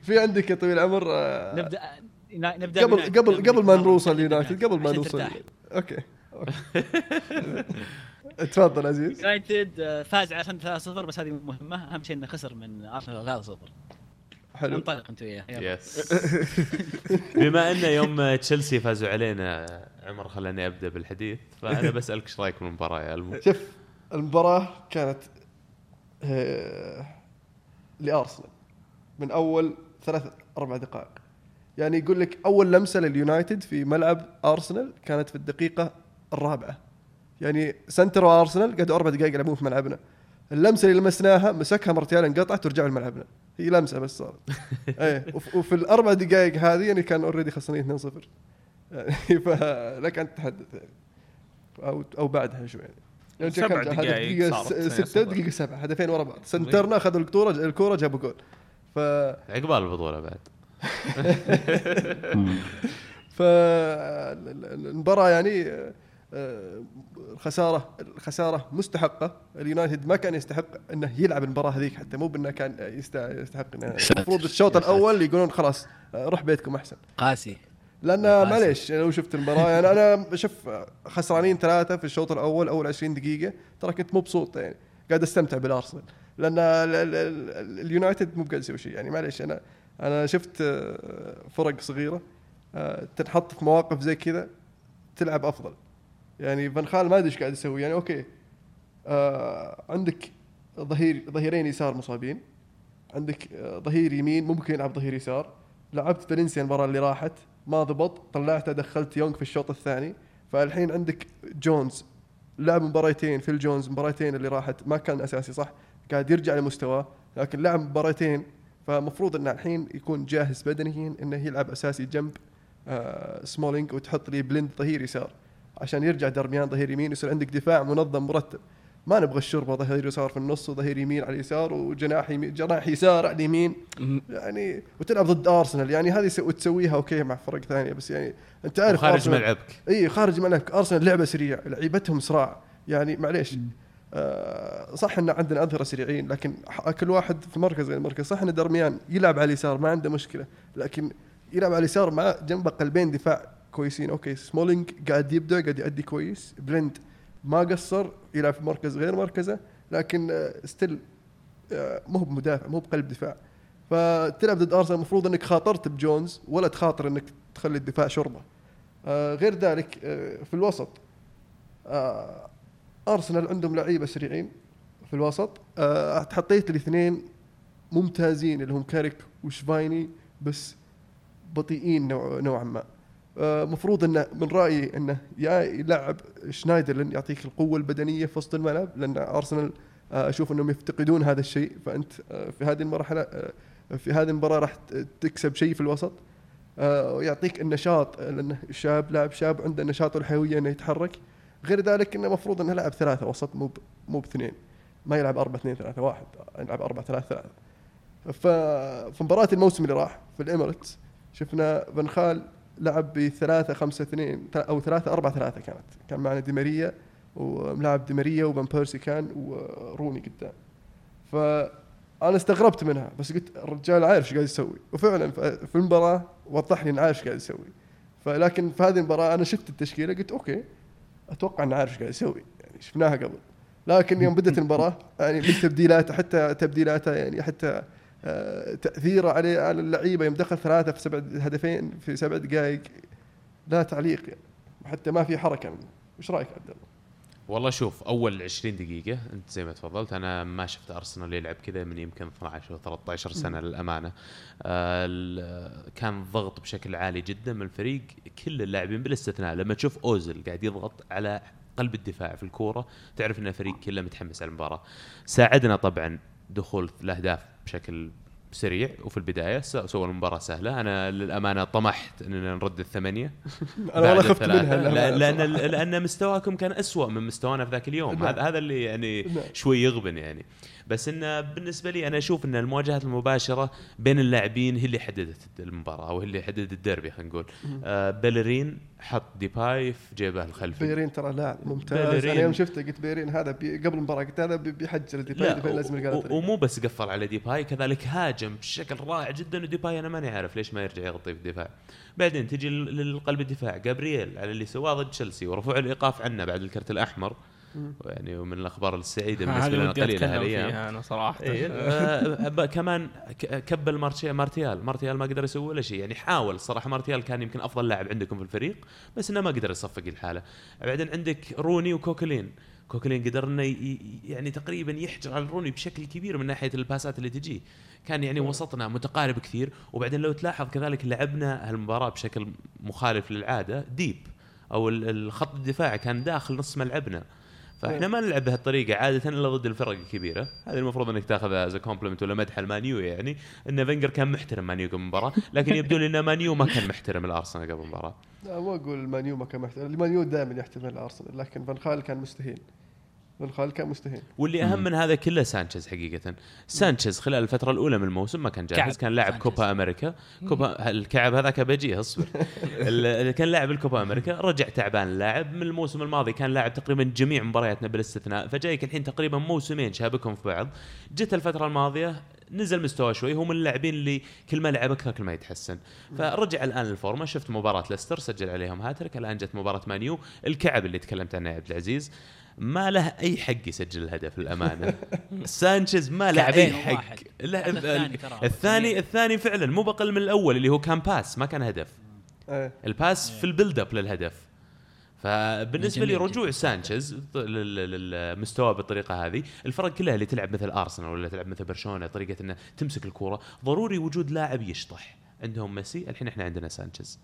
في عندك يا طويل العمر آه، نبدا نبدأ قبل. قبل قبل ما نوصل بيونايتد يونايتد قبل ما نوصل. أوكي أوكي. *laughs* تفضل عزيز. يونايتد آه، فاز على سنة 3-0 بس هذه مهمة. أهم شيء إنه خسر من أرسنال 3-0 حلو. انطلق أنت وياه. يس *laughs* بما أن يوم تشيلسي فازوا علينا عمر خلاني أبدأ بالحديث فأنا بسألك إيش رأيك بالمباراة يا ألمو؟ شوف المباراة كانت آه، لأرسنال. من أول ثلاث أربع دقائق. يعني يقول لك أول لمسة لليونايتد في ملعب أرسنال كانت في الدقيقة الرابعة. يعني center أرسنال قعدوا أربع دقائق يلعبون في ملعبنا. اللمسة اللي لمسناها مسكها مرتين انقطعت ورجعوا لملعبنا. هي لمسة بس صارت. *laughs* إيه وف- وفي الأربع دقائق هذه يعني كان already خسرانين 2-0 يعني *laughs* فلك أن تتحدث يعني. أو أو بعدها شوي يعني. يعني سبع دقايق دقيقة صارت س- 2-0. ستة دقيقة سبعة هدفين ورا بعض. سنترنا أخذوا الكورة الكورة جابوا جول. ف عقبال البطولة بعد. *laughs* فالمباراة يعني آه، آه، الخسارة الخسارة مستحقة اليونايتد ما كان يستحق إنه يلعب المباراة هذيك حتى مو بإنه كان يست- يستحق إنه. المفروض الشوط. الأول يقولون خلاص آه، روح بيتكم أحسن قاسي لأن. معليش لو شفت المباراة يعني أنا شوف خسرانين ثلاثة في الشوط الأول أول 20 دقيقة ترى كنت مبسوط يعني قاعد أستمتع بالأرسنال لأن ال- ال- ال- اليونايتد مو قاعد يسوي شيء يعني معليش أنا أنا شفت آه، فرق صغيرة آه، تنحط في مواقف زي كذا تلعب أفضل يعني فان غال ما أدري إيش قاعد يسوي. يعني okay آه عندك ظهير ظهيرين يسار مصابين. عندك آه، ظهير يمين ممكن يلعب ظهير يسار. لعبت فالنسيا المباراة اللي راحت ما ضبط طلعته دخلت يونغ في الشوط الثاني. فالحين عندك جونز لعب مباراتين في الجونز مباراتين اللي راحت ما كان أساسي صح؟ قاعد يرجع لمستواه لكن لعب مباراتين فمفروض إنه الحين يكون جاهز بدنيا إنه يلعب أساسي جنب آه سمولينج وتحط لي بلند ظهير يسار. عشان يرجع درميان ظهير يمين ويصير عندك دفاع منظم مرتب. ما نبغى الشوربه ظهير يسار في النص وظهير يمين على اليسار وجناح يمين جناح يسار على اليمين. يعني وتلعب ضد أرسنال. يعني هذه سو- وتسويها okay مع فرق ثانية بس يعني أنت عارف خارج ملعبك. إي خارج ملعبك. أرسنال لعبة سريع لعيبتهم سراع. يعني معليش آه صح إن عندنا أظهرة سريعين لكن كل واحد في مركز غير مركز. صح إن درميان يلعب على اليسار ما عنده مشكلة. لكن يلعب على اليسار مع جنبه قلبين دفاع كويسين. okay سمولينج قاعد يبدع قاعد يؤدي كويس. بلند ما قصر يلعب في مركز غير مركزه لكن آه still آه مو بمدافع مو بقلب دفاع. فتلعب ضد أرسنال المفروض إنك خاطرت بجونز ولا تخاطر إنك تخلي الدفاع شوربة. آه غير ذلك آه في الوسط آه أرسنال عندهم لعيبة سريعين في الوسط. آه حطيت الاثنين ممتازين اللي هم كاريك وشفايني بس بطيئين نوع نوعا ما. آه، مفروض إنه من رأيي إنه يا يلعب شنايدرلين لأن يعطيك القوة البدنية في وسط الملعب لأن أرسنال آه، أشوف إنهم يفتقدون هذا الشيء. فأنت آه، في هذه المرحلة آه، في هذه المباراة راح تكسب شيء في الوسط آه، ويعطيك النشاط آه، لأنه شاب لاعب شاب عنده النشاط والحيويه إنه يتحرك. غير ذلك إنه المفروض إنه لاعب ثلاثة وسط مو مو باثنين. ما يلعب 4 2 3 1 يلعب 4 3 3 ففي مباراة الموسم اللي راح في ال Emirates شفنا فان لعب ب 3 5 2 أو 3 4 3 كانت. كان معنا دي ماريا وملاعب دي ماريا وفان بيرسي كان وروني قدام. فانا استغربت منها بس قلت الرجال عارف إيش قاعد يسوي. وفعلا في المباراة وضح لي انه عارف إيش قاعد يسوي. فلكن في هذه المباراة أنا شفت التشكيلة قلت okay أتوقع انه عارف إيش قاعد يسوي. يعني شفناها قبل. لكن يوم بدت المباراة يعني من تبديلاته حتى تبديلاته يعني حتى تأثيره عليه على اللعيبة يوم دخل ثلاثة في سبع هدفين في سبع دقائق لا تعليق يعني حتى ما في حركة منه إيش رأيك عبد الله؟ والله شوف أول 20 دقيقة أنت زي ما تفضلت أنا ما شفت أرسنال يلعب كذا من يمكن 12 أو 13 سنة للأمانة. آه كان ضغط بشكل عالي جدا من الفريق كل اللاعبين بالاستثناء لما تشوف اوزل قاعد يضغط على قلب الدفاع في الكورة تعرف إن الفريق كله متحمس على المباراة. ساعدنا طبعا دخول الأهداف بشكل سريع وفي البداية س- سوى المباراة سهلة أنا للأمانة طمحت اننا نرد الثمانية *laughs* أنا والله خفت. منها لأن لأن. لأن مستواكم كان أسوأ من مستوانا في ذاك اليوم نعم. هذا هذا اللي يعني نعم. شوي يغبن يعني بس انه بالنسبة لي أنا أشوف إن المواجهات المباشرة بين اللاعبين هي اللي حددت المباراة أو هي اللي حددت الديربي خلينا نقول آه بيلرين حط ديباي في جيبه الخلفي بيلرين ترى لاعب ممتاز بيلرين. أنا يوم شفته قلت بيلرين هذا بي قبل المباراة قلت هذا بي- بيحجر ديباي لا ديباي لازم يلقى. ومو بس قفل على ديباي كذلك هاجم بشكل رائع جدا وديباي أنا ماني عارف ليش ما يرجع يغطي في الدفاع بعدين تجي لل- للقلب الدفاع جابرييل على اللي سواه ضد تشيلسي ورفوع الإيقاف عنه بعد الكرت الأحمر. يعني ومن الأخبار السعيدة بالنسبة لنا قليله هالأيام. أنا صراحة. إيه، آه، ب- كمان كبل مارتيال. مارتيال ما قدر يسوي ولا شيء. يعني حاول الصراحه مارتيال كان يمكن أفضل لاعب عندكم في الفريق بس إنه ما قدر يصفق الحالة. بعدين عندك روني وكوكلين كوكلين قدر انه يعني تقريبا يحجر على روني بشكل كبير من ناحية الباسات اللي تجيه كان يعني وسطنا متقارب كثير وبعدين لو تلاحظ كذلك لعبنا هالمباراة بشكل مخالف للعادة deep. أو ال- الخط الدفاعي كان داخل نص ملعبنا. فاحنا ما نلعب بهالطريقة عادة إلا ضد الفرق الكبيرة. هذه المفروض إنك تاخذها as compliment ولا مدح المانيو يعني. إن فينجر كان محترم مانيو قبل المباراة لكن يبدو لي إن مانيو ما كان محترم الأرسنال قبل المباراة. لا مو أقول المانيو ما كان محترم. المانيو دائما يحترم الأرسنال لكن فان خال كان مستهين. فان خال كان مستهين. واللي أهم من هذا كله سانشيز حقيقة. سانشيز خلال الفترة الأولى من الموسم ما كان جاهز كعب كان لاعب. كوبا أمريكا. كوبا الكعب هذاك بجيه اصبر *laughs* ال- كان لاعب الكوبا أمريكا رجع تعبان اللاعب. من الموسم الماضي كان لاعب تقريبا جميع مبارياتنا بالاستثناء فجايك الحين تقريبا موسمين شابكهم في بعض. جت الفترة الماضية نزل مستواه شوي هو من اللاعبين اللي كل ما لعب أكثر كل ما يتحسن. فرجع الآن الفورمة شفت مباراة ليستر سجل عليهم هاتريك الآن جت مباراة مانيو. الكعب اللي تكلمت عنه يا عبد العزيز. ما له أي حق يسجل الهدف للأمانة. *laughs* سانشيز ما له أي حق. لا الثاني. الثاني الثاني. فعلا مو بقل من الأول اللي هو كان pass ما كان هدف. إيه. ال pass في ال build up للهدف. فبالنسبة لي رجوع. سانشيز للمستوى بالطريقة هذه الفرق كلها اللي تلعب مثل أرسنال ولا تلعب مثل برشلونة طريقة إنه تمسك الكورة. ضروري وجود لاعب يشطح. عندهم ميسي الحين إحنا عندنا سانشيز.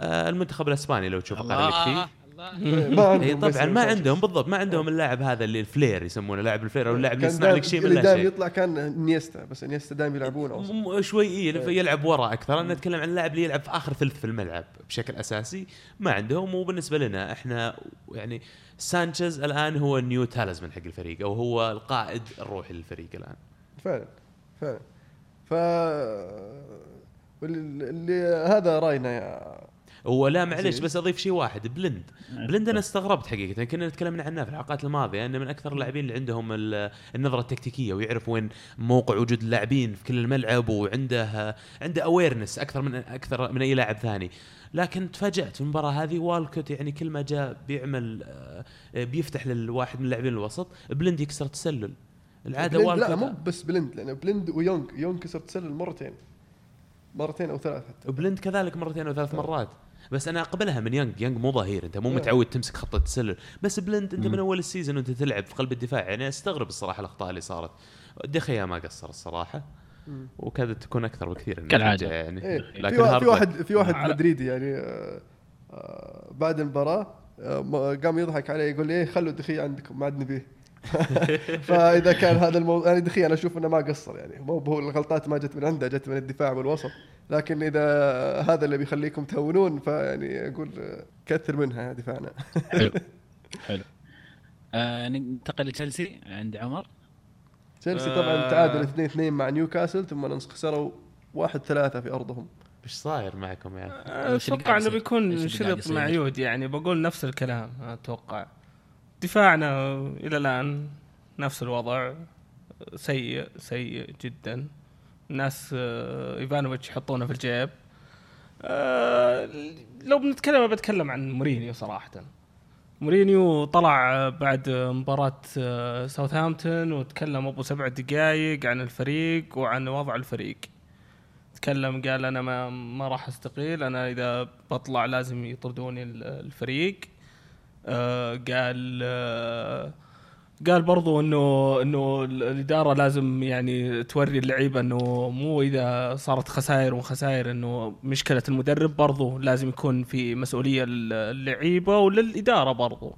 آه المنتخب الأسباني لو تشوف قارن لك فيه. *laughs* اي عندهم طبعا ما. عندهم بالضبط ما عندهم اللاعب هذا اللي ال flair يسمونه لاعب ال flair أو اللاعب اللي يصنع لك شيء من اللي شيء يطلع كان إنيستا بس إنيستا أصلا م- شوي إيه يلعب وراء أكثر. أنا أتكلم عن اللاعب اللي يلعب في آخر ثلث في الملعب بشكل أساسي ما عندهم. وبالنسبة لنا إحنا يعني سانشيز الآن هو ال new talisman حق الفريق أو هو القائد الروحي للفريق الآن. فعلا فعلا. ف اللي هذا رأينا يا هو لا معلش. بس أضيف شيء واحد. بلند. بلند أنا استغربت حقيقة. كنا نتكلم عنه في الحلقات الماضية انه من أكثر اللاعبين اللي عندهم ال- النظرة التكتيكية ويعرف وين موقع وجود اللاعبين في كل الملعب وعنده عنده awareness أكثر من أكثر من أي لاعب ثاني. لكن تفاجأت في المباراة هذه والكوت يعني كل ما جاء بيعمل آه، بيفتح للواحد من اللاعبين الوسط بلند يكسر تسلل العادة بلند لا والكوت مو بس بلند لأن بلند ويونغ يونغ كسر تسلل مرتين. مرتين أو ثلاث حتى. وبلند كذلك مرتين أو ثلاث مرات. بس أنا اقبلها من يانج يانج مو ظهير أنت مو لا. متعود تمسك خط التسلل بس بلند أنت. من أول ال season وأنت تلعب في قلب الدفاع يعني أستغرب الصراحة الأخطاء اللي صارت دي خيا ما قصر الصراحة. وكادت تكون أكثر بكثير. النتيجة يعني إيه. في, لكن في. واحد في واحد مدريدي يعني آه، آه، بعد المباراة آه، قام يضحك علي يقول لي إيه خلوا دخية عندكم ما عاد نبيه *laughs* فاذا كان هذا الموضوع يعني دخية أنا أشوف إنه ما قصر يعني. مو هو الغلطات ما جت من عنده جت من الدفاع والوسط. لكن إذا هذا اللي بيخليكم تهونون فيعني أقول آه، كثر منها دفاعنا. حلو. *laughs* حلو. آه ننتقل لتشيلسي عند عمر. تشيلسي آه. طبعا تعادل 2 2 مع نيوكاسل ثم نص خسروا 1 3 في أرضهم. إيش صاير معكم يا أخي؟ إيش اللي أتوقع انه؟ بيكون شرط؟ معيود يعني. بقول نفس الكلام أتوقع. دفاعنا إلى الآن نفس الوضع سيء سيء جدا. الناس آه، ايفانوفيتش يحطونه في الجيب. آه، لو بنتكلم بتكلم عن مورينيو صراحة. مورينيو طلع بعد مباراة آه، ساوثهامبتون وتكلم أبو سبع دقائق عن الفريق وعن وضع الفريق. تكلم قال أنا ما ما راح أستقيل أنا إذا بطلع لازم يطردوني ال- الفريق. آه قال آه قال برضو إنه إنه ال- الإدارة لازم يعني توري اللعيبة إنه مو إذا صارت خسائر وخسائر إنه مشكلة المدرب برضو لازم يكون في مسؤولية للعيبة وللإدارة برضو.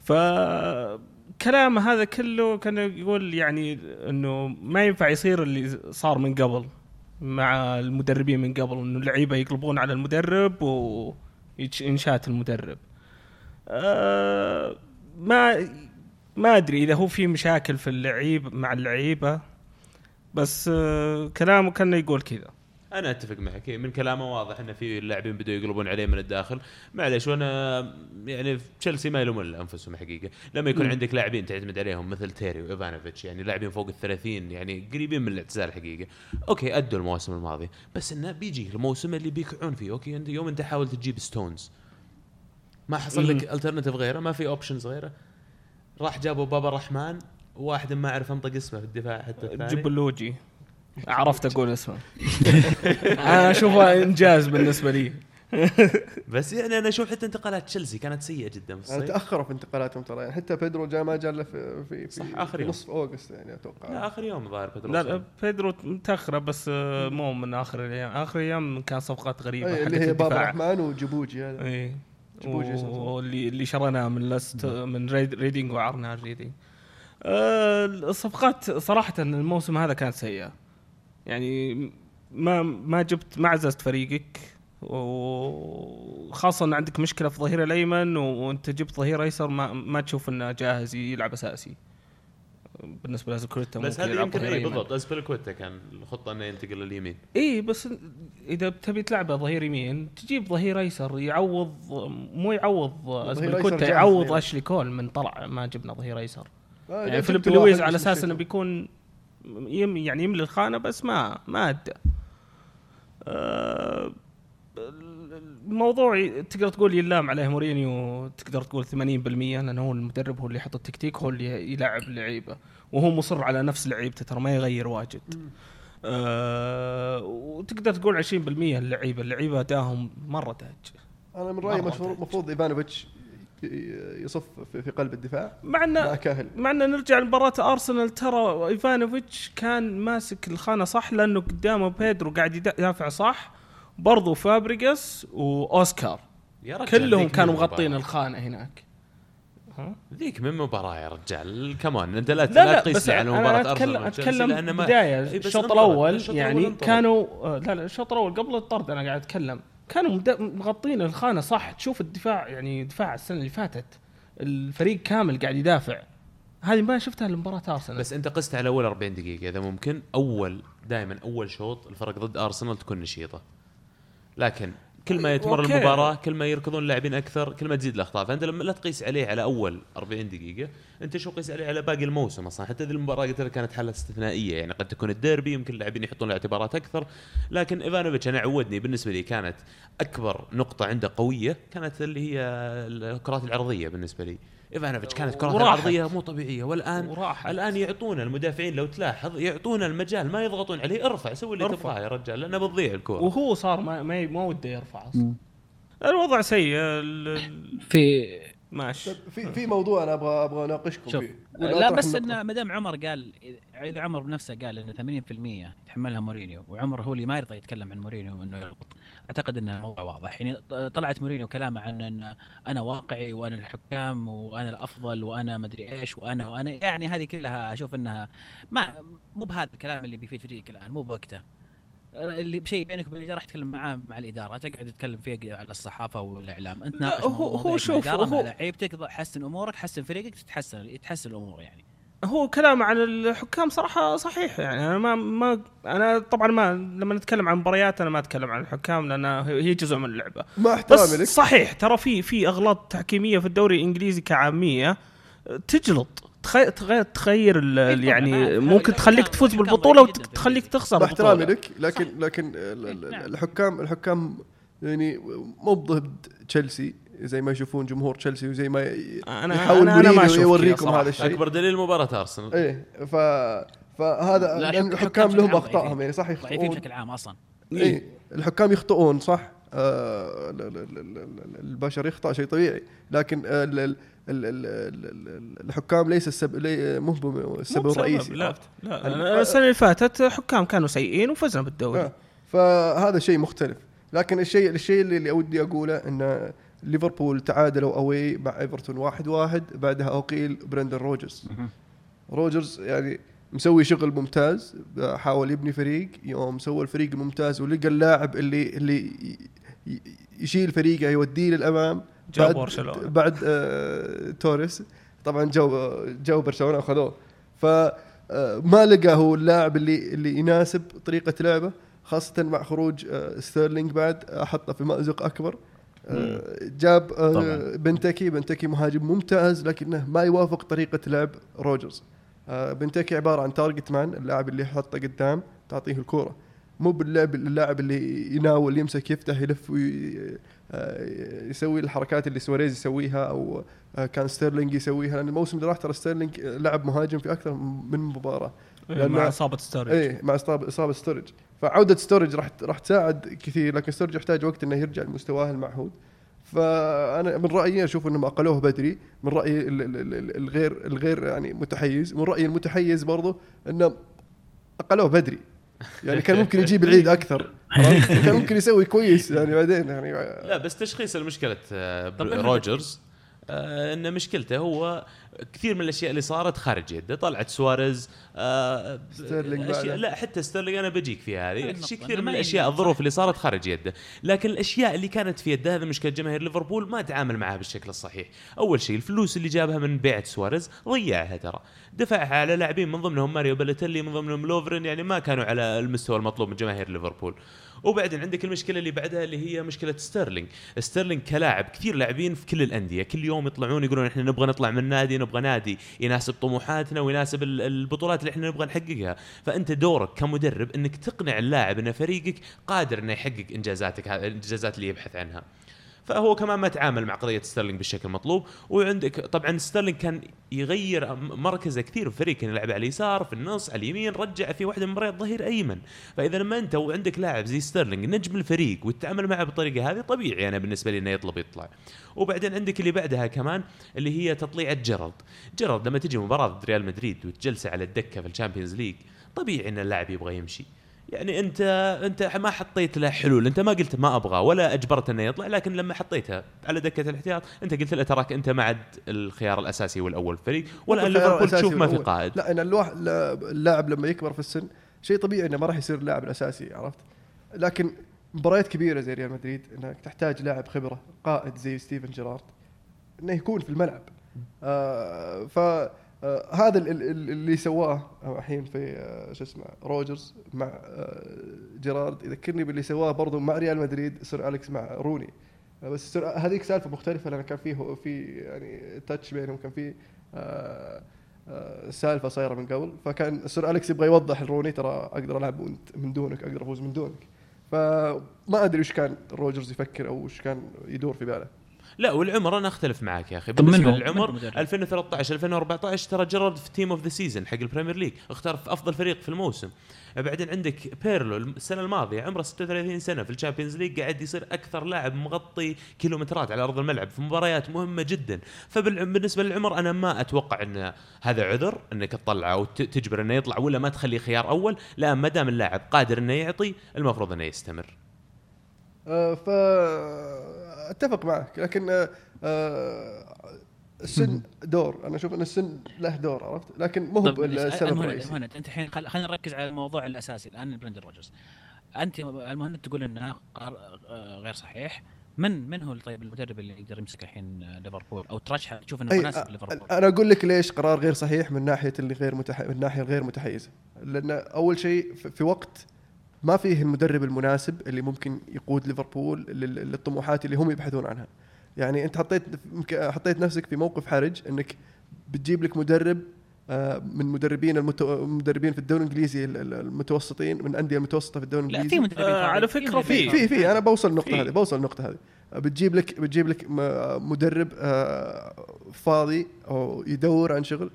ف كلام هذا كله كان يقول يعني إنه ما ينفع يصير اللي صار من قبل مع المدربين من قبل إنه اللعيبة يقلبون على المدرب وينشات المدرب. أه ما ما أدري إذا هو في مشاكل في اللعيب مع اللعيبة بس أه كلامه كان يقول كذا. أنا أتفق معك. إيه، من كلامه واضح إن في اللاعبين بدوا يقلبون عليه من الداخل. معليش وأنا يعني في تشيلسي ما يلومون انفسهم حقيقة. لما يكون مم. عندك لاعبين تعتمد عليهم مثل تيري وإيفانوفيتش يعني لاعبين فوق ال 30 يعني قريبين من الاعتزال حقيقة. okay أدوا المواسم الماضيه بس إنه بيجي الموسم اللي بيكعون فيه. okay أنت يوم أنت حاول تجيب ستونز ما حصل لك alternative غيره؟ ما في options غيره؟ راح جابوا بابا الرحمن وواحد ما اعرف انطق اسمه في الدفاع حتى الثاني. جبلوجي عرفت أقول اسمه. *laughs* أنا أشوفه إنجاز بالنسبة لي. *laughs* بس يعني أنا أشوف حتى انتقالات تشيلسي كانت سيئة جدا في الصيف. تأخروا في انتقالاتهم ترى. يعني حتى بيدرو جاء ما جاء إلا في في, في, صح، آخر في يوم. نصف August يعني أتوقع. لا آخر يوم ظاهر بيدرو لا صار. لا بيدرو متأخرة بس آه، مو من آخر الأيام. آخر أيام كان صفقات غريبة اللي هي باب. الرحمن وجبوجي هذا. اسمه. واللي اللي شريناه من لست من ريد ريدنج وعرنا ريدنج آه، الصفقات صراحة الموسم هذا كانت سيئة. يعني ما ما جبت ما عززت فريقك. وخاصة ان عندك مشكلة في الظهير الأيمن وانت جبت ظهير أيسر ما ما تشوف إنه جاهز يلعب أساسي. بالنسبة لازبلكويتا بس هذا يمكن اي بالضبط. اسبلكويتا كان الخطة إنه ينتقل لليمين. اي بس إذا تبي تلعبه ظهير يمين تجيب ظهير أيسر يعوض مو يعوض جاهز يعوض يعني. أشلي كول من طلع ما جبنا ظهير أيسر. آه، يعني فيليب لويز على أساس إنه. بيكون يم يعني يملي الخانة بس ما ما أدى. آه، الموضوع ي- تقدر تقول يلام عليه مورينيو تقدر تقول 80% لأنه هو المدرب هو اللي يحط التكتيك هو اللي يلعب اللعيبه وهو مصر على نفس لعيبته ترى ما يغير واجد. آه وتقدر تقول 20% اللعيبه اللعيبة أداهم مرة داج أنا من رأيي. المفروض ايفانوفيتش يصف في, قلب الدفاع مع كاهيل. مع ان نرجع لمباراة أرسنال ترى ايفانوفيتش كان ماسك الخانة صح لأنه قدامه بيدرو قاعد يدا- يدافع صح برضو فابريجاس وأوسكار يا رجال كلهم كانوا مغطين مباراة. الخانة هناك؟ ذيك من مباراة يا رجال كمان أنت لا لا لا تقيس على اتكلم أرسنال أتكلم إي بس الشوط. الأول يعني انطرد. كانوا آه، لا لا الشوط الأول قبل الطرد أنا قاعد أتكلم كانوا مغطين الخانة صح تشوف الدفاع يعني دفاع السنة اللي فاتت الفريق كامل قاعد يدافع هذه ما شفتها لمباراه أرسنال بس أنت قست على أول 40 دقيقة إذا ممكن اول دائما أول شوط الفرق ضد أرسنال تكون نشيطة لكن كل ما يتمر okay. المباراة كل ما يركضون اللاعبين أكثر كل ما تزيد الأخطاء. فأنت لما لا تقيس عليه على أول 40 دقيقة أنت شو قيس عليه على باقي الموسم أصلا؟ حتى ذي المباراة قلت لك كانت حالة استثنائية يعني قد تكون الديربي يمكن اللاعبين يحطون الاعتبارات أكثر. لكن إيفانوفيتش أنا عودني بالنسبة لي كانت أكبر نقطة عنده قوية كانت اللي هي الكرات العرضية بالنسبة لي. إيفانوفيتش كانت كرات وراحت. العرضيه مو طبيعية والآن وراحت. الآن يعطونا المدافعين لو تلاحظ يعطونا المجال ما يضغطون عليه ارفع سوي اللي. تبغاه يا رجال لأنه بتضيع الكورة وهو صار ما ما, ما وده يرفع أصلا الوضع سيء في ماشي. طيب، في في موضوع أنا أبغى أبغى أناقشكم شوف فيه. لا بس؟ إن ما دام عمر قال اذا عمر بنفسه قال إن 80% يتحملها مورينيو وعمر هو اللي ما يرضى يتكلم عن مورينيو إنه يغلط أعتقد إن الموضوع واضح. يعني طلعت مورينيو كلامه عن إن أنا واقعي وأنا الحكام وأنا الأفضل وأنا مدري إيش وأنا وأنا يعني هذه كلها أشوف إنها ما مو بهذا الكلام اللي بيفيد فريقك الآن مو بوقته. اللي بشيء بينك وبين الاداره راح تتكلم معاه مع الإدارة تقعد تتكلم فيه على الصحافة والإعلام. أنت لا، ناقش هو- هو شوف، هو- لعيبتك حسن أمورك حسن فريقك تتحسن يتحسن الأمور يعني. هو كلام عن الحكام صراحة صحيح يعني. أنا ما ما أنا طبعا ما لما نتكلم عن مباريات أنا ما أتكلم عن الحكام لأن هي جزء من اللعبة. مع احترامي بس لك. صحيح ترى في في أغلاط تحكيمية في الدوري الإنجليزي كعامية تجلط. تخي- تغير تغير إيه يعني. ممكن تخليك تفوز بالبطولة وتخليك. تخسر احترامي. لك لكن لكن ال- نعم. الحكام الحكام يعني مو ضد تشيلسي زي ما يشوفون جمهور تشيلسي وزي ما أنا يحاول أنا, أنا ما يوريكم. هذا الشيء أكبر دليل مباراة أرسنال إيه ف فهذا لا، لأن الحكام لهم اخطائهم. يعني صح ضعيفين يخطئون بشكل عام أصلا إيه الحكام يخطئون صح آه ال- ال- ال- ال- ال- البشر يخطأ شيء طبيعي لكن ال- ال- ال- ال- ال- ال- الحكام ليس السبب لي- مو السبب بسبب، الرئيسي لا؟ لا أنا السنة اللي فاتت حكام كانوا سيئين وفزنا بالدوري آه. فهذا شيء مختلف لكن الشيء الشيء اللي, اللي ودي أقوله إن ليفربول تعادلوا أوي مع إيفرتون واحد واحد بعدها أقيل برندن روجرز روجرز يعني مسوي شغل ممتاز حاول يبني فريق يوم سوى الفريق الممتاز ولقى اللاعب اللي اللي يشيل فريقه يوديه للأمام جاب بعد- برشلونة. بعد آه توريس. طبعا جو جو برشلونة أخذوه. ف آه، ما لقى هو اللاعب اللي اللي يناسب طريقة لعبه خاصة مع خروج آه، ستيرلينج بعد آه، حطه في مأزق أكبر. آه، جاب آه، طبعاً. بنتكي. بنتكي مهاجم ممتاز لكنه ما يوافق طريقة لعب روجرز. آه، بنتكي عبارة عن target man اللاعب اللي يحطه قدام تعطيه الكورة. مو باللعب اللاعب اللي يناول يمسك يفتح يلف وي آه، يسوي الحركات اللي سواريز يسويها أو آه، كان ستيرلينج يسويها لأن الموسم اللي راح ترى ستيرلينج آه، لعب مهاجم في أكثر من مباراة. إيه، مع إصابة ستورج إيه مع اصابه ستورج فعودة ستورج راح راح تساعد كثير لكن ستورج يحتاج وقت إنه يرجع لمستواه المعهود. فأنا من رأيي أشوف إنهم أقلوه بدري من رأيي ال- ال- ال- الغير الغير يعني متحيز. من رأيي المتحيز برضه إنه أقلوه بدري. يعني كان ممكن يجيب العيد أكثر؟ كان ممكن يسوي كويس يعني بعدين يعني لا بس تشخيص المشكلة آه، روجرز آه، إن مشكلته هو كثير من الأشياء اللي صارت خارج يده. طلعت سواريز آه، ستيرلينج. لا حتى ستيرلينج أنا بجيك في هذه. شيء كثير من الأشياء. الظروف اللي صارت خارج يده. لكن الأشياء اللي كانت في يده هذا مشكلة جماهير ليفربول ما تعامل معها بالشكل الصحيح. أول شيء الفلوس اللي جابها من بيعه سواريز ضيعها ترى. دفعها على لاعبين من ضمنهم ماريو بالوتيلي من ضمنهم لوفرين يعني ما كانوا على المستوى المطلوب من جماهير ليفربول. وبعدين عندك المشكلة اللي بعدها اللي هي مشكلة ستيرلينج ستيرلينج كلاعب كثير لاعبين في كل الأندية. كل يوم يطلعون يقولون إحنا نبغى نطلع من نادي نبغى نادي يناسب طموحاتنا ويناسب ال- البطولات اللي إحنا نبغى نحققها. فأنت دورك كمدرب إنك تقنع اللاعب إن فريقك قادر إنه يحقق إنجازاتك الانجازات اللي يبحث عنها. فهو كمان ما تعامل مع قضية ستيرلينج بالشكل المطلوب وعندك طبعا ستيرلينج كان يغير مركزه كثير في الفريق كان يلعب على اليسار في النص على اليمين رجع في واحدة من المباريات ظهير أيمن. فإذا لما أنت وعندك لاعب زي ستيرلينج نجم الفريق وتتعامل معه بالطريقة هذه طبيعي أنا بالنسبة لي إنه يطلب يطلع. وبعدين عندك اللي بعدها كمان اللي هي تطليعه جيرارد جيرارد لما تجي مباراة ضد ريال مدريد وتجلسه على الدكة في ال Champions League طبيعي إن اللاعب يبغى يمشي. يعني انت انت ما حطيت له حلول انت ما قلت ما أبغى ولا أجبرت إنه يطلع لكن لما حطيته على دكة الاحتياط انت قلت له تراك انت ما عاد الخيار الأساسي والأول في الفريق الخيار ليفربول تشوف ما في. قائد. لا إن الواحد لا- اللاعب لما يكبر في السن شيء طبيعي إنه ما راح يصير اللاعب الأساسي عرفت؟ لكن مباريات كبيرة زي ريال مدريد إنك تحتاج لاعب خبرة قائد زي ستيفن جيرارد إنه يكون في الملعب. آه ف آه هذا ال- ال- ال- اللي سواه الحين في آه شو اسمه روجرز مع آه جيرارد. يذكرني باللي سواه برضو مع ريال مدريد سير أليكس مع روني. بس هذيك سالفة مختلفة لأن كان فيه في يعني touch بينهم كان في سالفة صايرة من قبل. فكان سير أليكس يبغى يوضح لروني ترى أقدر ألعب من دونك أقدر أفوز من دونك. فما أدري وش كان روجرز يفكر أو وش كان يدور في باله. لا والعمر أنا أختلف معاك يا أخي. بالنسبة للعمر منو مدرب؟ 2013 2014 ترى جرب في team of the season حق ال Premier League اختار في أفضل فريق في الموسم. بعدين عندك بيرلو السنة الماضية عمره 36 سنة في ال Champions League قاعد يصير أكثر لاعب مغطي كيلومترات على أرض الملعب في مباريات مهمة جدا. فبالنسبه للعمر أنا ما أتوقع أن هذا عذر أنك تطلعه أو تجبر أنه يطلع ولا ما تخليه خيار أول. لا ما دام اللاعب قادر أنه يعطي المفروض أنه يستمر. آه، ف أتفق معك لكن آه، آه، السن دور أنا أشوف أن السن له دور عرفت؟ لكن مو هو السبب الرئيسي. المهند أنت الحين خل- خلينا نركز على الموضوع الأساسي الآن برندن روجرز أنت المهند تقول إنه آه، غير صحيح. من من هو طيب المدرب اللي يقدر يمسك الحين ليفربول؟ أو ترشحه تشوف إنه مناسب ليفربول؟ أنا أقول لك ليش قرار غير صحيح من ناحية اللي غير متح... من الناحيه الغير متحيزه لأن أول شيء في في وقت ما فيه المدرب المناسب اللي ممكن يقود ليفربول لل- للطموحات اللي هم يبحثون عنها. يعني أنت حطيت حطيت نفسك في موقف حرج إنك بتجيب لك مدرب آه، من مدربين المت... المدربين في الدوري الإنجليزي ال- ال- المتوسطين من الأندية المتوسطة في الدوري لا الإنجليزي. في مدربين آه، على مدربين في- في. في أنا بوصل النقطة في. هذه بوصل النقطة هذه. بتجيب لك بتجيب لك م- مدرب آه، فاضي أو يدور عن شغل.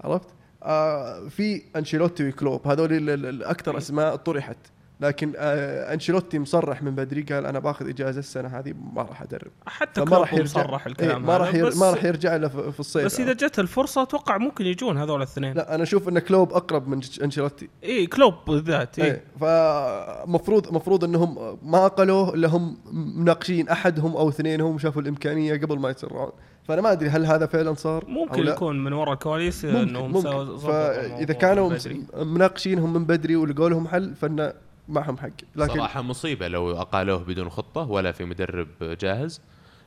عرفت؟ آه، في أنشيلوتي وكلوب هذول ال- ال- الاكثر أسماء طرحت. لكن آه، أنشيلوتي مصرح من بدري قال أنا باخذ إجازة السنة هذه ما راح أدرب. حتى فما كلوب راح يرجع. مصرح إيه، الكلام ما راح ما راح يرجع إلا في الصيف. بس إذا جت الفرصة أتوقع ممكن يجون هذول الاثنين. لا أنا أشوف إن كلوب أقرب من أنشيلوتي. اي كلوب بالذات اي إيه فمفروض مفروض إنهم ما قالوه إلا هم مناقشين احدهم أو اثنينهم شافوا الإمكانية قبل ما يتسرعون. فأنا ما أدري هل هذا فعلا صار أو ممكن لا. يكون من وراء الكواليس إنهم فإذا كانوا. مناقشينهم من بدري ولقوا لهم حل فإن معهم حق لكن صراحة مصيبة لو أقالوه بدون خطة ولا في مدرب جاهز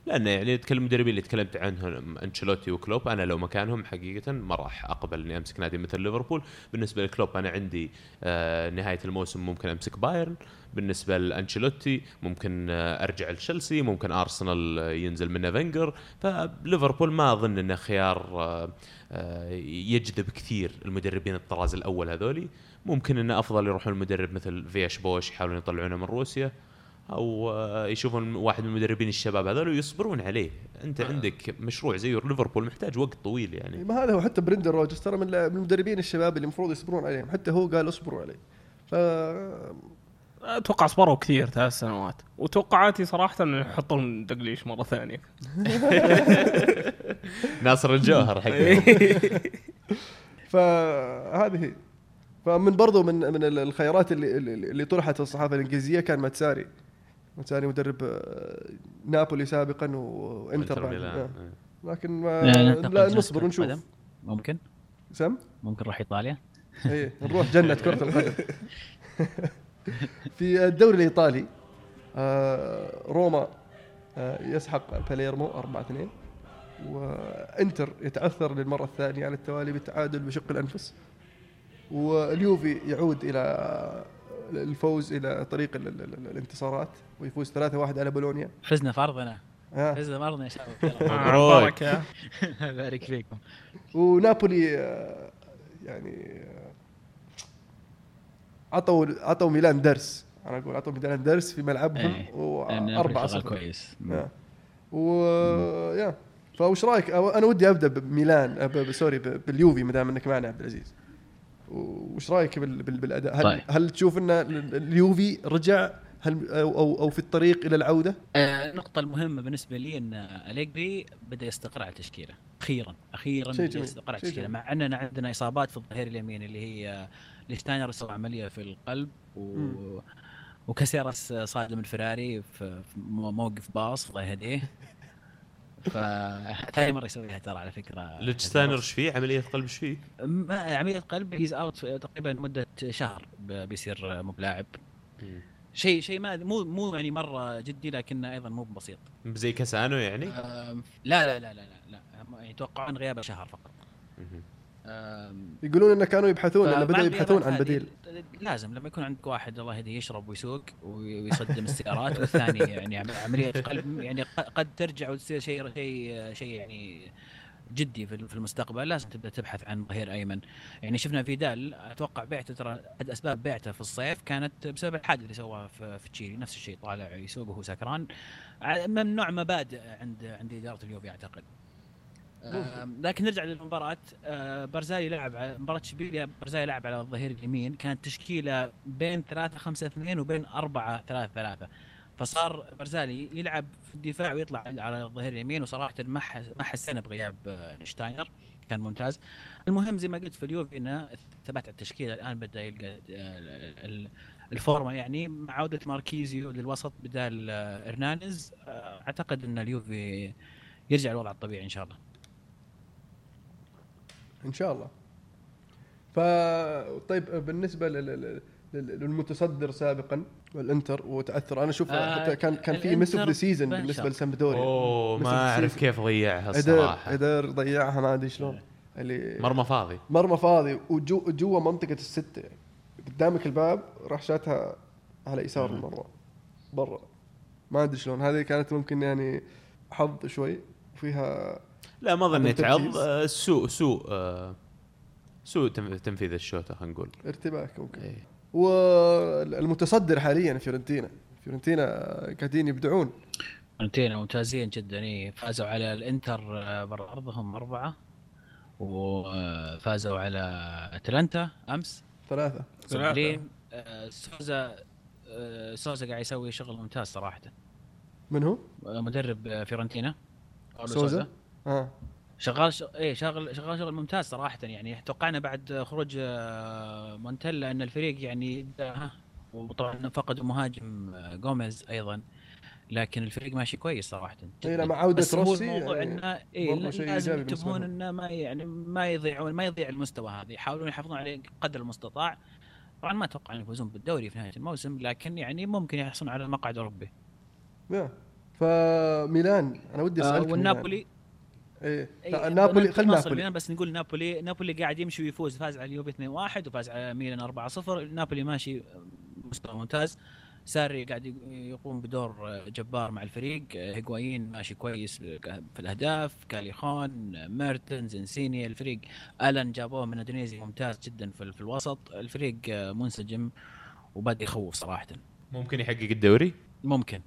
لأن يعني تكلم المدربين اللي تكلمت عنهم أنشيلوتي وكلوب أنا لو مكانهم حقيقة ما راح أقبل إني أمسك نادي مثل ليفربول. بالنسبة لكلوب أنا عندي آه نهاية الموسم ممكن أمسك بايرن. بالنسبة لأنشيلوتي ممكن آه أرجع لتشيلسي ممكن أرسنال آه، ينزل منه فينجر. فليفربول ما أظن إنه خيار يجذب كثير المدربين الطراز الأول هذولي. ممكن انه أفضل يروحون المدرب مثل فيلاش بواش يحاولون يطلعونه من روسيا أو آه، يشوفون واحد من المدربين الشباب هذول ويصبرون عليه. أنت عندك مشروع زي ليفربول محتاج وقت طويل يعني. ما هذا هو حتى برندن روجرز ترى من المدربين الشباب اللي المفروض يصبرون عليهم. حتى هو قال اصبروا عليه. ف أتوقع صبروا كثير ثلاث سنوات. وتوقعاتي صراحة إنه يحطون دقليش مرة ثانية. *laughs* ناصر الجوهر حق *laughs* *laughs* فهذه هي. فمن برضو من من الخيارات اللي اللي اللي طرحت الصحافة الإنجليزية كان ماتساري. ماتساري مدرب آه، نابولي سابقا وإنتر. آه. لكن ما لا، نصبر ونشوف. القدم. ممكن؟ سم؟ ممكن نروح إيطاليا؟ *laughs* إيه نروح جنة *laughs* كرة القدم. في الدوري الإيطالي آه روما آه يسحق باليرمو 4 2 وإنتر يتعثر للمرة الثانية على التوالي بالتعادل بشق الأنفس. واليوفي يعود إلى الفوز إلى طريق ال- ال- ال- الانتصارات ويفوز 3-1 على بولونيا. فزنا في أرضنا. فزنا في أرضنا يا شباب. *laughs* مبروك. *laughs* بارك فيكم. ونابولي آه، يعني آه، عطوا عطوا ميلان درس. أنا أقول عطوا ميلان درس في ملعبهم إيه. وأربعة شغال صفر. كويس. و يا. فوش رأيك؟ أنا ودي أبدأ بميلان سوري باليوفي ما دام إنك معنا عبد العزيز. وش رأيك بال- بال- بالأداء هل طيب. هل تشوف إن ال- اليوفي رجع هل أو أو, أو في الطريق إلى العودة آه، النقطة المهمة بالنسبة لي إن أليجري بدأ يستقر على تشكيله أخيرا أخيرا جميل، استقرت شيء التشكيلة جميل. مع إننا عندنا إصابات في الظهير اليمين اللي هي ليشتاينر سوى عملية في القلب و... مم. وكاسيريس صادم الفراري في في مو- موقف باص الله يهديه *laughs* فثاني مرة يسويها ترى على فكرة ليتشتاينر إيش فيه؟ عملية قلب إيش فيه؟ ما- عملية قلب هيز اوت تقريبا مدة شهر بيصير مو بلاعب شيء شيء ما مو مو يعني مرة جدي لكنه أيضا مو بسيط زي كاسانو يعني؟ لا لا لا لا لا, لا. يعني يتوقعون غيابه شهر فقط يقولون انه كانوا يبحثون انه بدأوا يبحثون عن بديل. لازم لما يكون عندك واحد الله يهديه يشرب ويسوق ويصدم السيارات والثاني يعني عم- عملية قلب يعني قد ترجع وتصير شيء شيء شيء يعني جدي في المستقبل. لازم تبدأ تبحث عن ظهير أيمن. يعني شفنا فيدال أتوقع بعته ترى أحد أسباب بعته في الصيف كانت بسبب الحادث اللي سواها في, تشيلي. نفس الشيء طالع يسوق وهو سكران ع- من نوع مبادئ عند عند إدارة اليوفي أعتقد. لكن نرجع للمباراة. آه، برزالي لعب مباراة اشبيليا برزالي لعب على الظهير اليمين. كانت تشكيلة بين 3 5 2 وبين 4 3 3 فصار برزالي يلعب في الدفاع ويطلع على الظهير اليمين وصراحة ما ما حسينا بغياب آه، شتاينر. كان ممتاز. المهم زي ما قلت في اليوفي انه ثبات على التشكيلة. الآن بدأ يلقى آه، ال- الفورمة يعني مع عودة ماركيزيو للوسط بدال ارنانيز آه، أعتقد إن اليوفي يرجع الوضع الطبيعي إن شاء الله. إن شاء الله. ف طيب بالنسبة لل... لل- لل- للمتصدر سابقا والإنتر وتأثر. أنا أشوف آه، حتى كان كان في miss of the season بالنسبة. لسامبدوريا. أوه ما أعرف. كيف ضيعها الصراحة. قدر ضيعها ما أدري شلون. اللي مرمى فاضي. مرمى فاضي وجو جوا منطقة الستة. يعني قدامك الباب راح شاتها على يسار المرمى. برا. ما أدري شلون. هذه كانت ممكن يعني حظ شوي وفيها لا ما ظنيت. عض آه، سوء سوء آه، سوء تم- تنفيذ الشوطة خلينا نقول ارتباك ممكن إيه. والمتصدر حاليا فيورنتينا فيورنتينا قاعدين يبدعون فيورنتينا ممتازين جدا إيه. فازوا على الإنتر آه، برا أرضهم أربعة وفازوا على أتلانتا أمس. برلين آه، سوزا سوزا قاعد يسوي شغل ممتاز صراحة من هو؟ مدرب فيورنتينا باولو سوزا؟ شغال ش... إيه شغل شغال شغل ممتاز صراحة يعني. توقعنا بعد خروج آه، مونتيلا إن الفريق يعني وطبعا فقدوا مهاجم آه، جوميز أيضا لكن الفريق ماشي كويس صراحة. لا، مع هو روسي الموضوع يعني إنه شيء لازم ينتبهون. إنه ما يعني ما يضيعون ما يضيع المستوى هذا. يحاولون يحافظون عليه قدر المستطاع. طبعا ما أتوقع ان يفوزون بالدوري في نهاية الموسم لكن يعني ممكن يحصلون على مقعد أوروبي. فميلان أنا ودي آه اسالك والنابولي إيه. إيه، لا، نابولي خل نوصل نابولي. بس نقول نابولي نابولي قاعد يمشي ويفوز فاز على اليوفي 2-1 وفاز على ميلان 4-0 نابولي ماشي مستوى ممتاز. ساري قاعد يقوم بدور جبار مع الفريق. هيغوايين ماشي كويس في الأهداف. كاليخون ميرتنز انسيني الفريق ألان جابوه من أودينيزي ممتاز جدا في, في الوسط. الفريق منسجم وبدا يخوف صراحة. ممكن يحقق الدوري؟ ممكن.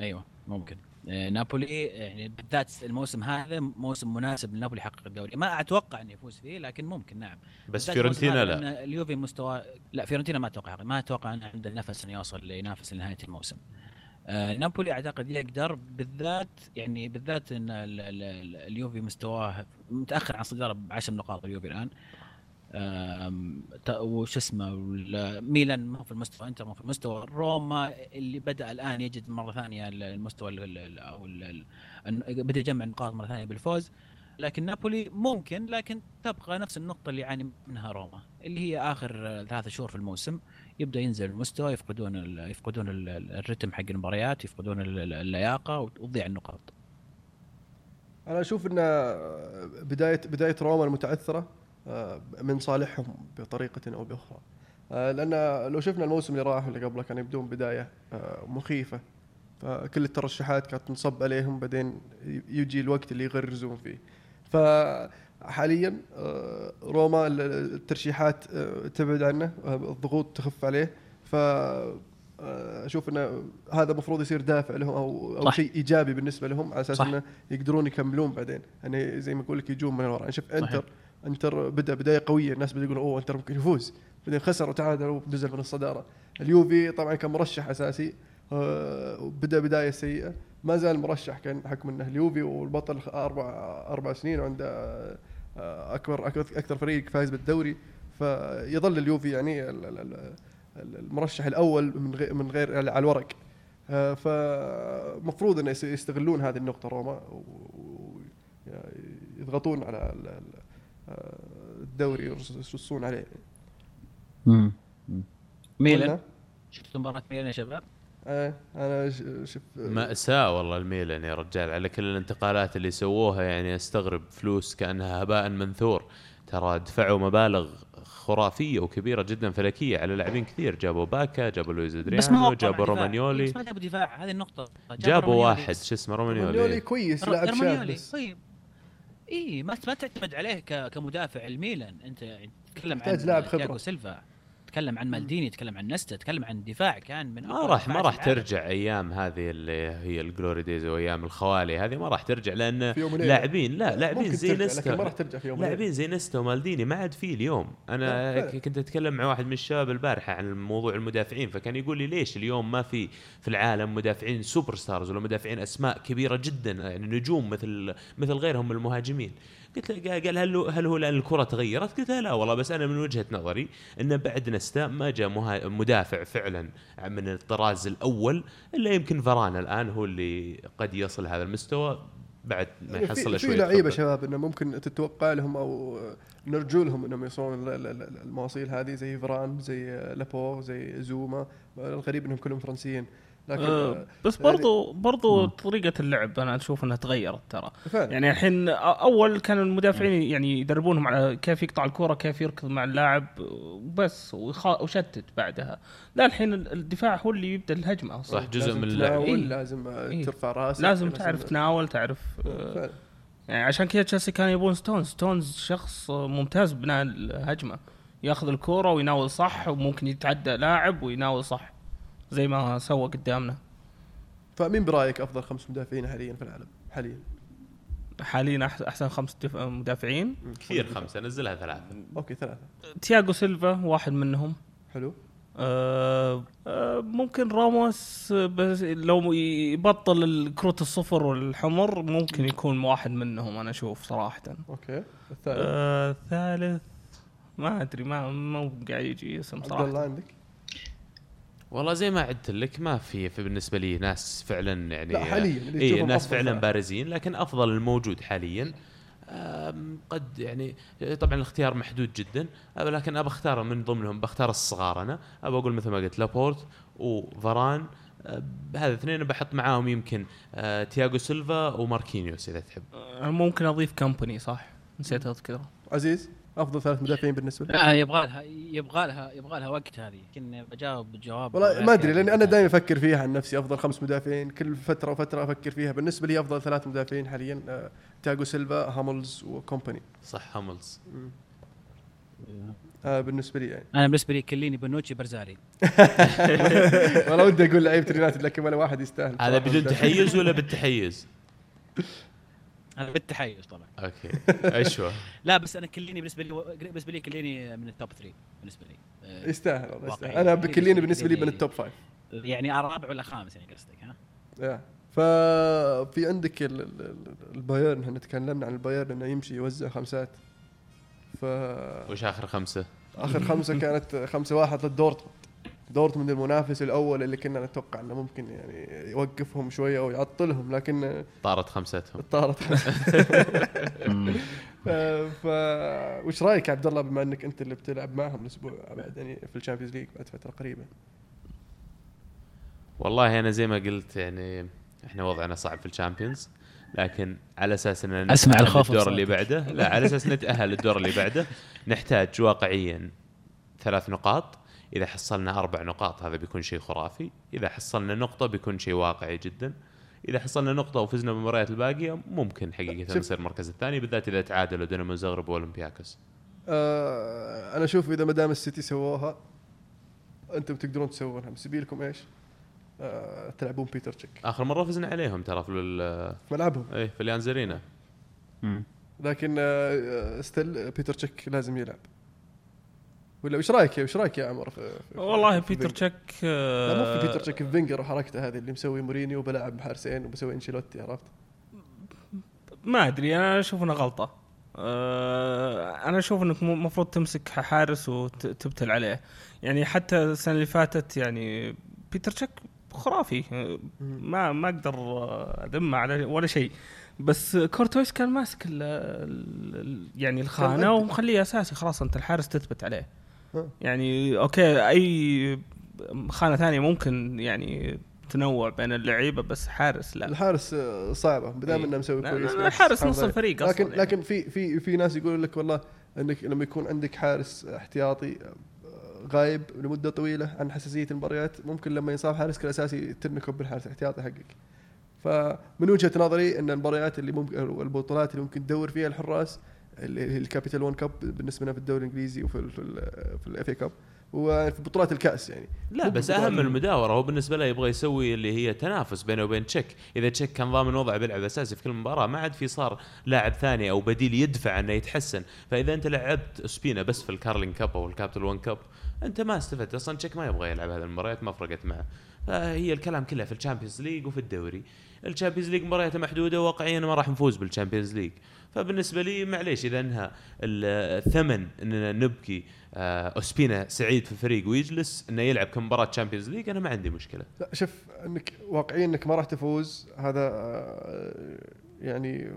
أيوه ممكن. نابولي يعني بالذات الموسم هذا موسم مناسب لنابولي يحقق الدوري. ما أتوقع إنه يفوز فيه لكن ممكن نعم. بس فيورنتينا لا. اليوفي مستوى لا فيورنتينا ما أتوقع ما أتوقع إنه عنده النفس إنه يوصل ينافس لنهاية الموسم. آه نابولي أعتقد يقدر بالذات يعني بالذات إن ال- ال- ال- اليوفي مستواه متأخر عن الصداره ب 10 نقاط اليوفي الآن. وش اسمه ميلان ما في المستوى انتر ما في المستوى روما اللي بدأ الآن يجد مرة ثانية ال- المستوى ال- ال- أو بدأ يجمع نقاط مرة ثانية بالفوز. لكن نابولي ممكن لكن تبقى نفس النقطة اللي يعاني منها روما اللي هي آخر ثلاثة شهور في الموسم يبدأ ينزل المستوى يفقدون ال- يفقدون ال- ال- الرتم حق المباريات يفقدون ال- ال- اللياقة وتضيع النقاط. أنا أشوف إن بدايه بداية روما المتعثرة. من صالحهم بطريقة أو بأخرى آه، لأن لو شفنا الموسم اللي راح واللي قبله كانوا يبدون بداية آه، مخيفة فكل الترشحات كانت تنصب عليهم بعدين يجي الوقت اللي يغرزون فيه فحاليا آه، روما الترشيحات آه، تبعد عنه آه، الضغوط تخف عليه ف آه، أشوف إنه هذا المفروض يصير دافع لهم أو أو. شيء إيجابي بالنسبة لهم على أساس. إنه يقدرون يكملون بعدين يعني زي ما أقول لك يجون من ورا أنا شفت صحيح. انتر بدأ بداية قوية. الناس بدأوا يقولوا أوه انتر ممكن يفوز. بعدين خسر وتعادل ونزل من الصدارة. اليوفي طبعا كان مرشح أساسي. آه، وبدأ بداية سيئة. ما زال مرشح كان حكم إنه اليوفي والبطل أربع أربع سنين وعنده آه، أكبر أكثر فريق فايز بالدوري. فيظل اليوفي يعني ال- ال- ال- ال- المرشح الأول من غير من غير على الورق. آه، فمفروض ان يس- يستغلون هذه النقطة روما ويضغطون على الدوري ويرصون عليه. ميلان؟ قلنا؟ شفتوا مباراة ميلان يا شباب؟ آه، أنا ش- شفت مأساة والله الميلان يا رجال على كل الانتقالات اللي سووها يعني أستغرب فلوس كأنها هباء منثور. ترى دفعوا مبالغ خرافية وكبيرة جدا فلكية على لاعبين كثير. جابوا باكا جابوا لويز أدريانو جابوا. رومانيولي. بس ما جابوا دفاع. هذه النقطة. جابوا رومانيولي. واحد شو اسمه رومانيولي. رومانيولي كويس لاعب شاب رومانيولي. طيب. اي ما ما تعتمد عليه كمدافع الميلان أنت تتكلم عن لاعب. تياغو سيلفا تتكلم عن مالديني تتكلم عن نستا تتكلم عن دفاع كان من ما راح ما راح. ترجع أيام هذه اللي هي ال glory days وأيام الخوالي هذه ما راح ترجع لأن في. لاعبين لا لاعبين زي نستا ما راح ترجع في يوم. لاعبين زي نستا ومالديني ما عاد فيه اليوم أنا. كنت أتكلم مع واحد من الشباب البارحة عن موضوع المدافعين فكان يقول لي ليش اليوم ما في في العالم مدافعين super stars ولا مدافعين أسماء كبيرة جدا يعني نجوم مثل مثل غيرهم من المهاجمين قلت له قال هل هل هو لأن الكرة تغيرت؟ قلت له لا والله بس أنا من وجهة نظري إن بعد نستا ما جاء مها- مدافع فعلا من الطراز الأول إلا يمكن فران الآن هو اللي قد يصل هذا المستوى بعد ما يعني يحصل في, له في لعيبة. شباب إنه ممكن تتوقع لهم أو نرجو لهم إنهم يوصلون ال- ال- ال- المواصيل هذه زي فران زي لابو زي زوما الغريب إنهم كلهم فرنسيين لكن آه، بس يعني- برضو برضو طريقة اللعب أنا أشوف إنها تغيرت ترى. فعلا. يعني الحين أ- أول كان المدافعين يعني يدربونهم على كيف يقطع الكرة كيف يركض مع اللاعب وبس وشتت بعدها. لا الحين الدفاع هو اللي يبدأ الهجمة أصلا. صح جزء من اللعب. إيه. لازم آه، إيه. ترفع راسك لازم تعرف تناول تعرف آه، فعلا. يعني عشان كذا تشيلسي كان يبون ستونز. ستونز شخص ممتاز ببناء الهجمة. ياخذ الكوره ويناول صح وممكن يتعدى لاعب ويناول صح. زي ما سوى قدامنا. فمين برأيك أفضل خمس مدافعين حاليا في العالم؟ حاليا. حاليا أحسن خمس مدافعين؟ كثير خمسة نزلها ثلاثة. okay ثلاثة. تياغو سيلفا واحد منهم. حلو. آه آه ممكن راموس بس لو يبطل الكروت الصفر والحمر ممكن يكون واحد منهم أنا أشوف صراحة. okay. الثالث؟ آه الثالث ما أدري ما مو قاعد يجي اسم عبد الله صراحة. عندك؟ والله زي ما عدت لك ما في, في بالنسبة لي ناس فعلا يعني لا، حالياً اللي اي ناس فعلا. بارزين لكن أفضل الموجود حاليا قد يعني طبعا الاختيار محدود جدا لكن أبى أختار من ضمنهم بختار الصغار أنا. أبى أقول مثل ما قلت لابورت وفاران أه، هذا الاثنين بحط معاهم يمكن أه، تياغو سيلفا وماركينيوس إذا تحب. آه ممكن أضيف كمباني صح؟ نسيت أذكره. عزيز؟ أفضل ثلاث مدافعين بالنسبة لك لا يبغى لها يبغى لها يبغى لها وقت هذه. يمكن بجاوب جواب والله ما أدري لأني أنا دائما أفكر فيها عن نفسي أفضل خمس مدافعين. كل فترة وفترة أفكر فيها. بالنسبة لي أفضل ثلاث مدافعين حاليا آه، تياغو سيلفا هاملز وكومباني. صح هاملز. آه بالنسبة لي يعني. أنا بالنسبة لي كيليني بونوتشي بارزالي. *laughs* والله ودي أقول لعيبة اليونايتد لكن ولا واحد يستاهل هذا بدون. تحيز ولا بالتحيز؟ *laughs* هذا بالتحيز طبعا okay ايشوى *laughs* لا بس أنا كيليني بالنسبة لي بالنسبة لي كيليني من ال top 3 بالنسبة لي آه، يستاهل والله. يستاهل أنا بكيليني بالنسبة لي من ال top five يعني الرابع ولا خامس يعني قصدك ها؟ يا. ففي عندك ال- ال- ال- البايرن إحنا تكلمنا عن البايرن إنه يمشي يوزع خمسات ف وش آخر خمسة؟ آخر خمسة كانت خمسة واحد ضد دورتموند دورتموند المنافس الأول اللي كنا نتوقع إنه ممكن يعني يوقفهم شوية أو يعطلهم لكن طارت خمستهم. طارت *laughs* آه، ف وش رأيك يا عبد الله بما إنك أنت اللي بتلعب معهم الأسبوع بعد يعني في ال Champions League بعد فترة قريبة؟ والله أنا زي ما قلت يعني إحنا وضعنا صعب في ال Champions لكن على أساس ان نتأهل الخوف الدور اللي. بعده لا على أساس نتأهل الدور اللي بعده نحتاج واقعيا ثلاث نقاط. إذا حصلنا أربع نقاط هذا بيكون شيء خرافي إذا حصلنا نقطة بيكون شيء واقعي جدا إذا حصلنا نقطة وفزنا بالمباريات الباقية ممكن حقيقة. نصير المركز الثاني بالذات إذا تعادلوا دينامو زغرب وأولمبياكوس. آه أنا أشوف إذا ما دام السيتي سووها أنتم تقدرون تسوونها بس إيش؟ آه تلعبون بيتر تشيك. آخر مرة فزنا عليهم ترى في ال- في ملعبهم. إيه في أليانز أرينا لكن آه still بيتر تشيك لازم يلعب. ولا وش رأيك وش رأيك يا عمر في في- والله في بيتر؟ تشيك لا مو آه، في بيتر تشيك في فينجر وحركته هذه اللي مسوي مورينيو وبلعب بحارسين وبسوي أنشيلوتي عرفت؟ ما أدري أنا أشوف انها غلطة آه أنا أشوف إنك المفروض تمسك حارس وتبتل عليه يعني حتى السنة اللي فاتت يعني بيتر تشيك خرافي ما ما أقدر أذمه على ولا شيء بس كورتويس كان ماسك ال ال يعني الخانة ومخليه أساسي خلاص أنت الحارس تثبت عليه. يعني okay أي خانة ثانية ممكن يعني تنوع بين اللعيبة بس حارس لا الحارس آه، صعبة بدام إيه. إنه مسوي كويس لا، لا، بس حارس حافظ نص. الفريق أصلاً لكن يعني. لكن في في في ناس يقولون لك والله إنك لما يكون عندك حارس احتياطي آه، غايب لمدة طويلة عن حساسية المباريات ممكن لما ينصاب حارسك الاساسي تنكب بالحارس الاحتياطي حقك فمن وجهة نظري إن المباريات اللي ممكن البطولات اللي ممكن تدور فيها الحراس ال Capital One Cup بالنسبة لنا في الدوري الإنجليزي وفي ال- في ال- في ال FA Cup وفي بطولات الكأس يعني. لا بس أهم من المداورة هو بالنسبة له يبغى يسوي اللي هي تنافس بينه وبين تشيك. إذا تشيك كان ضامن وضعه بيلعب أساسي في كل مباراة ما عاد في صار لاعب ثاني أو بديل يدفع إنه يتحسن. فإذا أنت لعبت اوسبينا بس في ال Carling Cup أو ال Capital One Cup أنت ما استفدت. أصلا تشيك ما يبغى يلعب هذه المباريات ما فرقت معه. فهي الكلام كله في ال Champions League وفي الدوري. ال Champions League مبارياته محدودة واقعيا ما راح نفوز بال Champions League. فبالنسبة لي معليش إذا انها ال- الثمن اننا نبكي آه، أوسبينا سعيد في الفريق ويجلس إنه يلعب كم مباراه Champions League أنا ما عندي مشكلة. لا شوف إنك واقعيا إنك ما راح تفوز هذا آه، يعني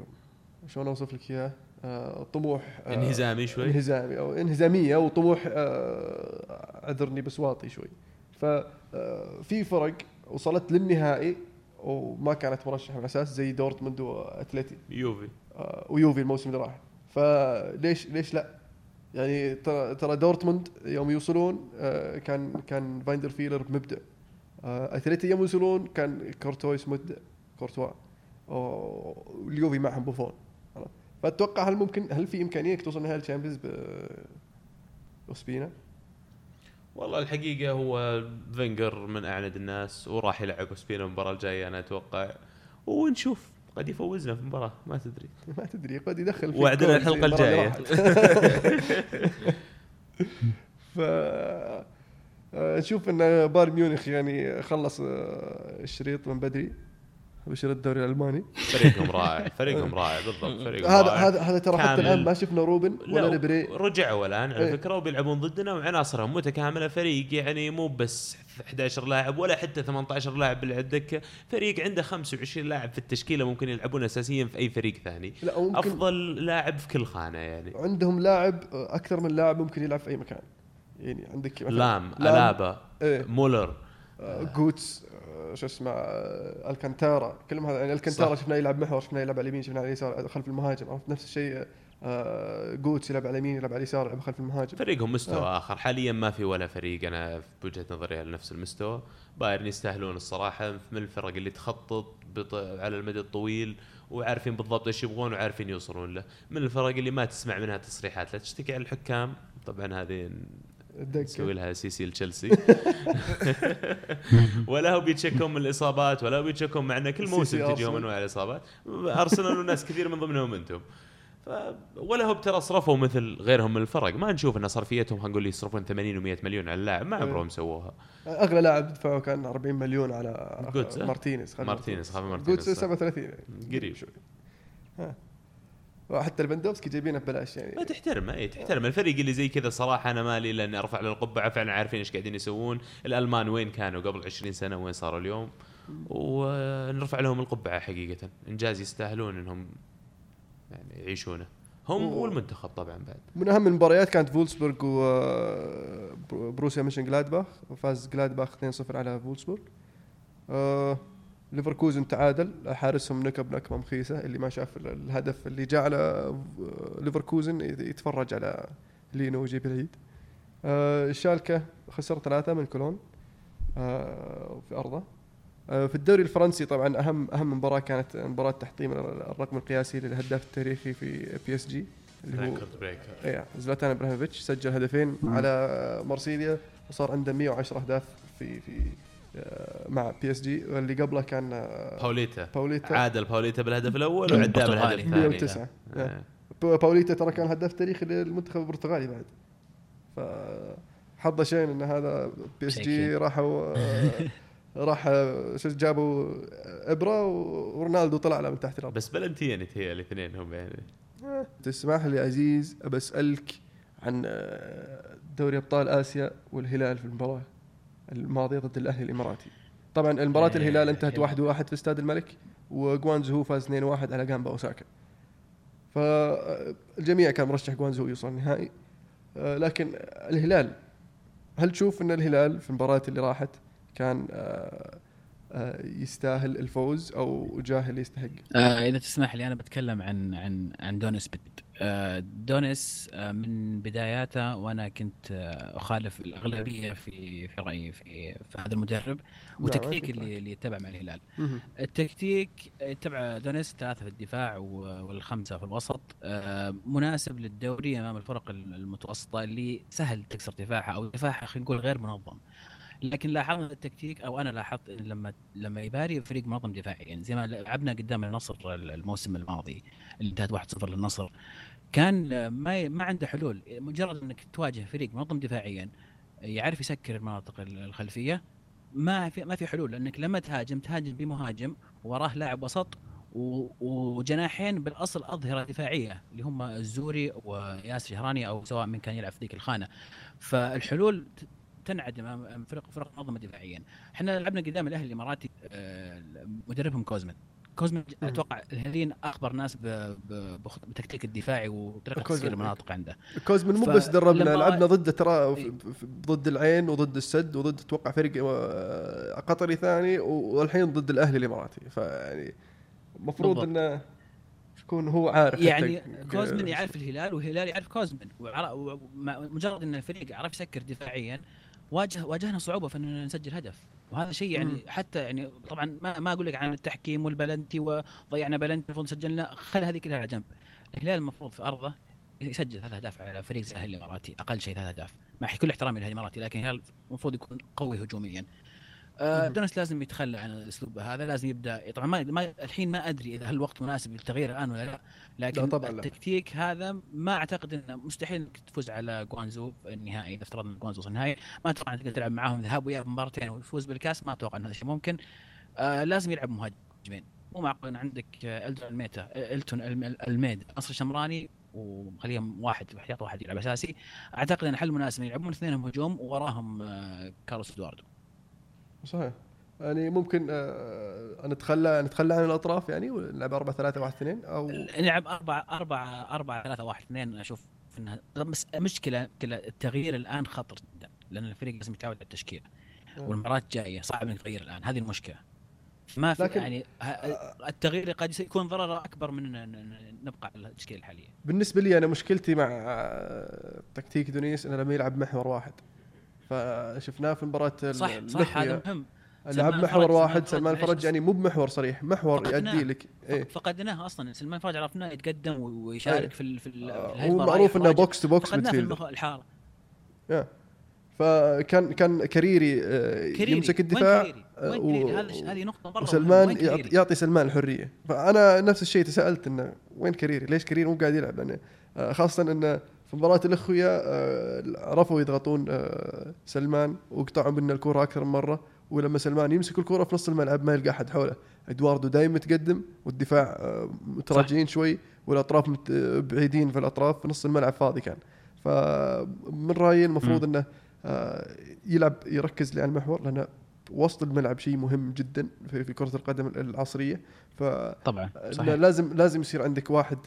شلون أوصف لك إياه؟ آه، طموح انهزامي شوي. انهزامي أو انهزامية وطموح اعذرني بس واطي شوي. ففي فرق وصلت للنهائي وما كانت مرشحة من الأساس زي دورتموند وأتلتي ويوفي آه، ويوفي الموسم اللي راح فليش ليش لا؟ يعني ترى ترى دورتموند يوم يوصلون آه، كان كان فايدنفيلر مبدع آه، أتلتي يوم يوصلون كان كورتويس مبدع كورتوا واليوفي معهم بوفون؟ فأتوقع هل ممكن هل في إمكانية انك توصل نهائي ال Champions ب اوسبينا؟ والله الحقيقة هو فينجر من أعند الناس وراح يلعب اوسبينا المباراة الجاية أنا أتوقع ونشوف قد يفوزنا في المباراة ما تدري ما تدري قد يدخل فيك وعدنا الجاية. راحت. *laughs* ف آه، نشوف إن بايرن ميونخ يعني خلص آه، الشريط من بدري بشريط الدوري الألماني فريقهم رائع *laughs* فريقهم رائع بالضبط فريقهم هذا. هذا هذا ترى حتى. الآن ما شفنا روبن ولا لا ريبيري رجعوا الآن على إيه. فكرة وبيلعبون ضدنا وعناصرهم متكاملة فريق يعني مو بس 11 لاعب ولا حتى 18 لاعب على الدكه فريق عنده 25 لاعب في التشكيلة ممكن يلعبون اساسيا في أي فريق ثاني لا أفضل لاعب في كل خانة يعني عندهم لاعب أكثر من لاعب ممكن يلعب في أي مكان يعني عندك لام ألابا إيه. مولر آه، جوتس شو اسمه الكانتارا. كلهم هذا يعني الكانتارا. شفناه يلعب محور شفناه يلعب على اليمين شفناه على اليسار خلف المهاجم. عرفت؟ نفس الشيء آه، جوتس يلعب على اليمين يلعب على اليسار يلعب خلف المهاجم. فريقهم مستوى آه. آخر. حاليا ما في ولا فريق. أنا في وجهة نظري على نفس المستوى. بايرن يستاهلون الصراحة. من الفرق اللي تخطط بط... على المدى الطويل وعارفين بالضبط إيش يبغون وعارفين يوصلون له. من الفرق اللي ما تسمع منها تصريحات لا تشتكي على الحكام. طبعا هذه نسوي لها CC لتشيلسي *laughs* ولا هو بيتشكون من الإصابات ولا هو بيتشكون مع ان كل موسم تجيهم. انواع الإصابات أرسنال وناس كثير من ضمنهم أنتم ف ولا هو ترى صرفوا مثل غيرهم من الفرق ما نشوف إن صرفياتهم خلينا نقول يصرفون 80 و100 مليون على اللاعب ما إيه. عمرهم سووها أغلى لاعب دفعه كان 40 مليون على. مارتينيز خلينا مارتينيز، نقول. خافي مارتينيز، جوتس صح. 37 يعني. قريب. شوي وحتى ليفاندوفسكي جايبينه ببلاش ما يعني تحترم اي تحترم. الفريق اللي زي كذا صراحة أنا مالي لأن أرفع له القبعة فعلا عارفين إيش قاعدين يسوون. الألمان وين كانوا؟ قبل 20 سنة وين صاروا اليوم؟ ونرفع لهم القبعة حقيقة. إنجاز يستاهلون إنهم يعني يعيشونه. هم و- والمنتخب طبعا بعد. من أهم المباريات كانت فولسبورغ وبروسيا مونشن جلادباخ فاز جلادباخ 2-0 على فولسبورغ. آه، ليفركوزن تعادل حارسهم نكب نكبه مخيسه اللي ما شاف ال- الهدف اللي جاء على آه، ليفركوزن يت- يتفرج على لينو ويجيب العيد. آه، شالكة خسر ثلاثة من كولون آه، في أرضه. آه، في الدوري الفرنسي طبعا أهم أهم مباراة كانت مباراة تحطيم الرقم القياسي للهداف التاريخي في بي اس جي اللي هو record breaker إيه زلاتان إبراهيموفيتش سجل هدفين على مارسيليا وصار عنده 110 أهداف في في مع بي اس جي واللي قبله كان آه، باوليتا. باوليتا. عادل باوليتا بالهدف الأول وعداه البرتغالي. بالهدف الثاني. 109 آه. با- باوليتا ترى كان هداف تاريخي للمنتخب البرتغالي بعد. ف حظه شين إن هذا بي اس جي. راحوا آه، *laughs* راح آه، شو جابوا إبرا ورونالدو طلع له من تحت الأرض. بس بلنتيين يتهيألي الاثنين هم يعني. تسمح لي عزيز ابى أسألك عن آه، دوري أبطال آسيا والهلال في المباراة. الماضيه ضد الأهلي الإماراتي. طبعا المباراة إيه، الهلال انتهت الهلال. 1 1 في استاد الملك وجوانزو فاز 2 1 على جامبا أوساكا. فالجميع كان مرشح جوانزو يوصل النهائي. آه، لكن الهلال هل تشوف إن الهلال في المباراة اللي راحت كان آه، آه، يستاهل الفوز أو جاهل يستحق؟ آه إذا تسمح لي أنا بتكلم عن عن عن دونيس بت آه دونيس آه من بداياته وأنا كنت آه أخالف الأغلبية في في رأيي في, في هذا المدرب وتكتيك أكيد اللي اللي يتبع مع الهلال. التكتيك يتبع دونيس ثلاثة في الدفاع والخمسة في الوسط آه مناسب للدوري أمام الفرق المتوسطة اللي سهل تكسر دفاعها أو دفاعها خلينا نقول غير منظم. لكن لاحظنا التكتيك أو أنا لاحظت لما لما يباري فريق منظم دفاعيا يعني زي ما لعبنا قدام النصر الموسم الماضي اللي انتهت 1-0 للنصر. كان آه، ما ما عنده حلول. مجرد إنك تواجه فريق منظم دفاعيا يعرف يسكر المناطق الخلفية. ما في ما في حلول. لانك لما تهاجم تهاجم بمهاجم وراه لاعب وسط وجناحين بالأصل أظهرة دفاعية اللي هم الزوري وياسر شهراني أو سواء من كان يلعب في ذيك الخانة. فالحلول تنعدم أمام فرق فرق منظمة دفاعيا. إحنا لعبنا قدام الأهلي الاماراتي آه، مدربهم كوزمن. كوزمن مم. أتوقع هذين أخبر ناس بتكتيك الدفاعي وطريقة. تسكير المناطق عنده كوزمن مو بس دربنا لعبنا ضده ترى ضد العين وضد السد وضد أتوقع فريق آه، قطري ثاني والحين ضد الأهلي الإماراتي فيعني المفروض. إنه يكون هو عارف يعني كوزمن يعرف الهلال والهلال يعرف كوزمن وعر- ومع- مجرد إن الفريق عرف يسكر دفاعيا واجه واجهنا صعوبة في ان نسجل هدف وهذا شيء يعني مم. حتى يعني طبعا ما ما أقول لك عن التحكيم والبلنتي وضيعنا بلنتي المفروض سجلنا خل هذه كلها على جنب. الهلال المفروض في أرضه يسجل ثلاث أهداف على فريق زي الأهلي الإماراتي أقل شيء ثلاث أهداف. مع كل احترامي للأهلي الإماراتي لكن الهلال المفروض يكون قوي هجوميا. آه. دونس لازم يتخلى عن الأسلوب هذا لازم يبدأ. طبعا ما, ما الحين ما أدري إذا هل الوقت مناسب للتغيير الآن ولا لا. لكن لا طبعاً لا. التكتيك هذا ما أعتقد إنه مستحيل إنك تفوز على جوانزو في النهائي إذا افترضنا جوانزو وصل النهائي. ما أتوقع إنك تلعب معاهم ذهاب واياب مباراتين ويفوز بالكاس ما أتوقع إن هذا الشيء ممكن. آه لازم يلعب مهاجمين. مو معقول إن عندك التون ألميدا التون الم- الميد ناصر الشمراني وخليهم واحد احتياط واحد يلعب أساسي. أعتقد إن الحل مناسب يلعبون اثنينهم هجوم ووراهم آه، كارلوس إدواردو. صحيح. يعني ممكن آه، نتخلى نتخلى عن الأطراف يعني ونلعب 4 3 1 2 أو نلعب أربعة أربعة أربعة ثلاثة واحد اثنين. أشوف إنها بس مشكلة التغيير الآن خطر جدا لأن الفريق لازم يتعود على التشكيل آه. والمباراة جاية صعب إنك تغير الآن هذه المشكلة. ما في لكن- يعني التغيير قد يكون ضرره أكبر من نبقى على التشكيلة الحالية. بالنسبة لي أنا مشكلتي مع آه، تكتيك دونيس انه لما يلعب محور واحد. فشفناه في مباراة صح صح. هذا مهم. لعب محور واحد سلمان سلمان فرج فرج معليش يعني مو بمحور صريح محور. يؤدي لك إيه فقدناه أصلا سلمان الفرج عرفناه يتقدم ويشارك إيه. في في آه، هو معروف إنه. box to box فقدناه في الحارة يا. فكان كان كريري, آه، كريري يمسك وين الدفاع كريري؟ آه، وين كريري هذا هذه نقطة مرة وسلمان. وين يعطي, سلمان الحرية فأنا نفس الشيء تساءلت إنه وين كريري ليش كريري مو قاعد يلعب لأنه آه، خاصة إنه في مباراة الاخويه آه، عرفوا يضغطون سلمان وقطعوا منه الكره أكثر من مرة ولما سلمان يمسك الكرة في نص الملعب ما يلقى أحد حوله. إدواردو دايم متقدم والدفاع آه، متراجعين شوي والأطراف بعيدين في الأطراف في نص الملعب فاضي كان. فمن رأيي المفروض إنه آه، يلعب يركز على المحور لأنه وسط الملعب شيء مهم جدا في, كرة القدم العصرية. ف طبعا إنه صحيح. لازم لازم يصير عندك واحد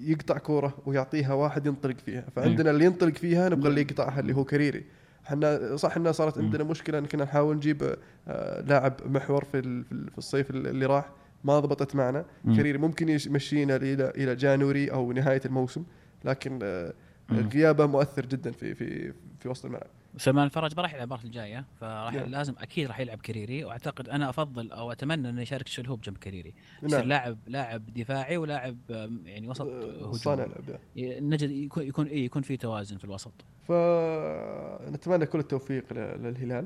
يقطع كوره ويعطيها واحد ينطلق فيها. فعندنا اللي ينطلق فيها نبغى اللي يقطعها اللي هو كريري إحنا صح انها صارت. عندنا مشكلة إن كنا نحاول نجيب آه، لاعب محور في في ال- في الصيف اللي راح ما ضبطت معنا. كريري ممكن يمشينا إلى إلى جانوري أو نهاية الموسم لكن آه،. غيابه مؤثر جدا في في في وسط الملعب سلمان الفرج ما راح يلعب المباراه الجاية فراح نعم. لازم أكيد راح يلعب كريري وأعتقد أنا أفضل أو أتمنى إنه يشارك شلهوب جنب كريري يصير نعم. لاعب لاعب دفاعي ولاعب يعني وسط آه، هجوم. صانع لعب ي- نجد يكون يكون إيه يكون في توازن في الوسط. فنتمنى كل التوفيق للهلال.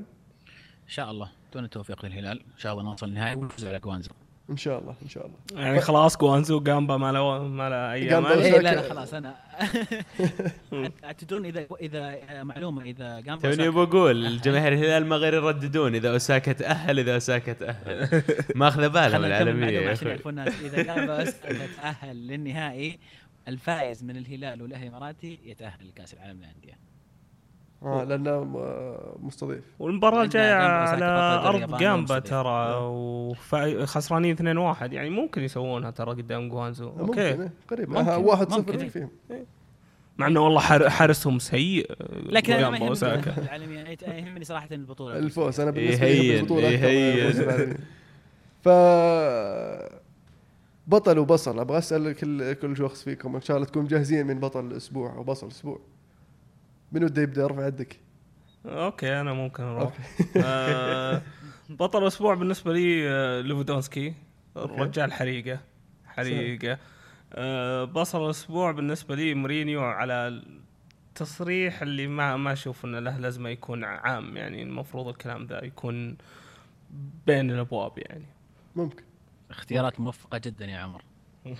إن شاء الله. اتمنى التوفيق للهلال إن شاء الله نوصل النهائي ونفوز على جوانزو إن شاء الله إن شاء الله. يعني خلاص جوانزو جامبا ما له ما له اي جامبا إيه،. لا لا خلاص أنا *laughs* تدرون إذا إذا معلومة إذا قام توني بقول الجماهير الهلال ما غير يرددون إذا أوساكا تأهل إذا أوساكا تأهل. *laughs* ماخذه بالها من العالمية عشان يعرفون الناس. إذا أوساكا تأهل للنهائي الفائز من الهلال والأهلي الاماراتي يتأهل لكأس العالم للأندية. آه لأنه م- مستضيف. الجاية جامبا على اليابان جامبا. ترى وخسرانين 2-1 يعني ممكن يسوونها ترى قدام جوانزو. ممكن أوكي. إيه، قريب. ممكن، آه، واحد ممكن، صفر إيه. فيهم مع إنه والله حار- حارسهم سيء لكن أنا ما جامبا أوساكا. يهمني العالمية. يهمني صراحة البطولة. الفوز. أنا بالنسبة لي البطولة يهين. *laughs* ف بطل وبصل. أبغى أسأل كل كل شخص فيكم. إن شاء الله تكونوا جاهزين من بطل الأسبوع أو بصل الأسبوع. منو بده يبدأ ارفع يدك؟ أوكي أنا ممكن أروح. *laughs* آه، بطل الأسبوع بالنسبة لي آه، ليفاندوفسكي الرجال حريقة حريقة. آه، بصل الأسبوع بالنسبة لي مورينيو على التصريح اللي ما ما أشوف إنه له لازمة يكون عام يعني المفروض الكلام ذا يكون بين الأبواب يعني. ممكن. اختيارات موفقة جدا يا عمر. *laughs*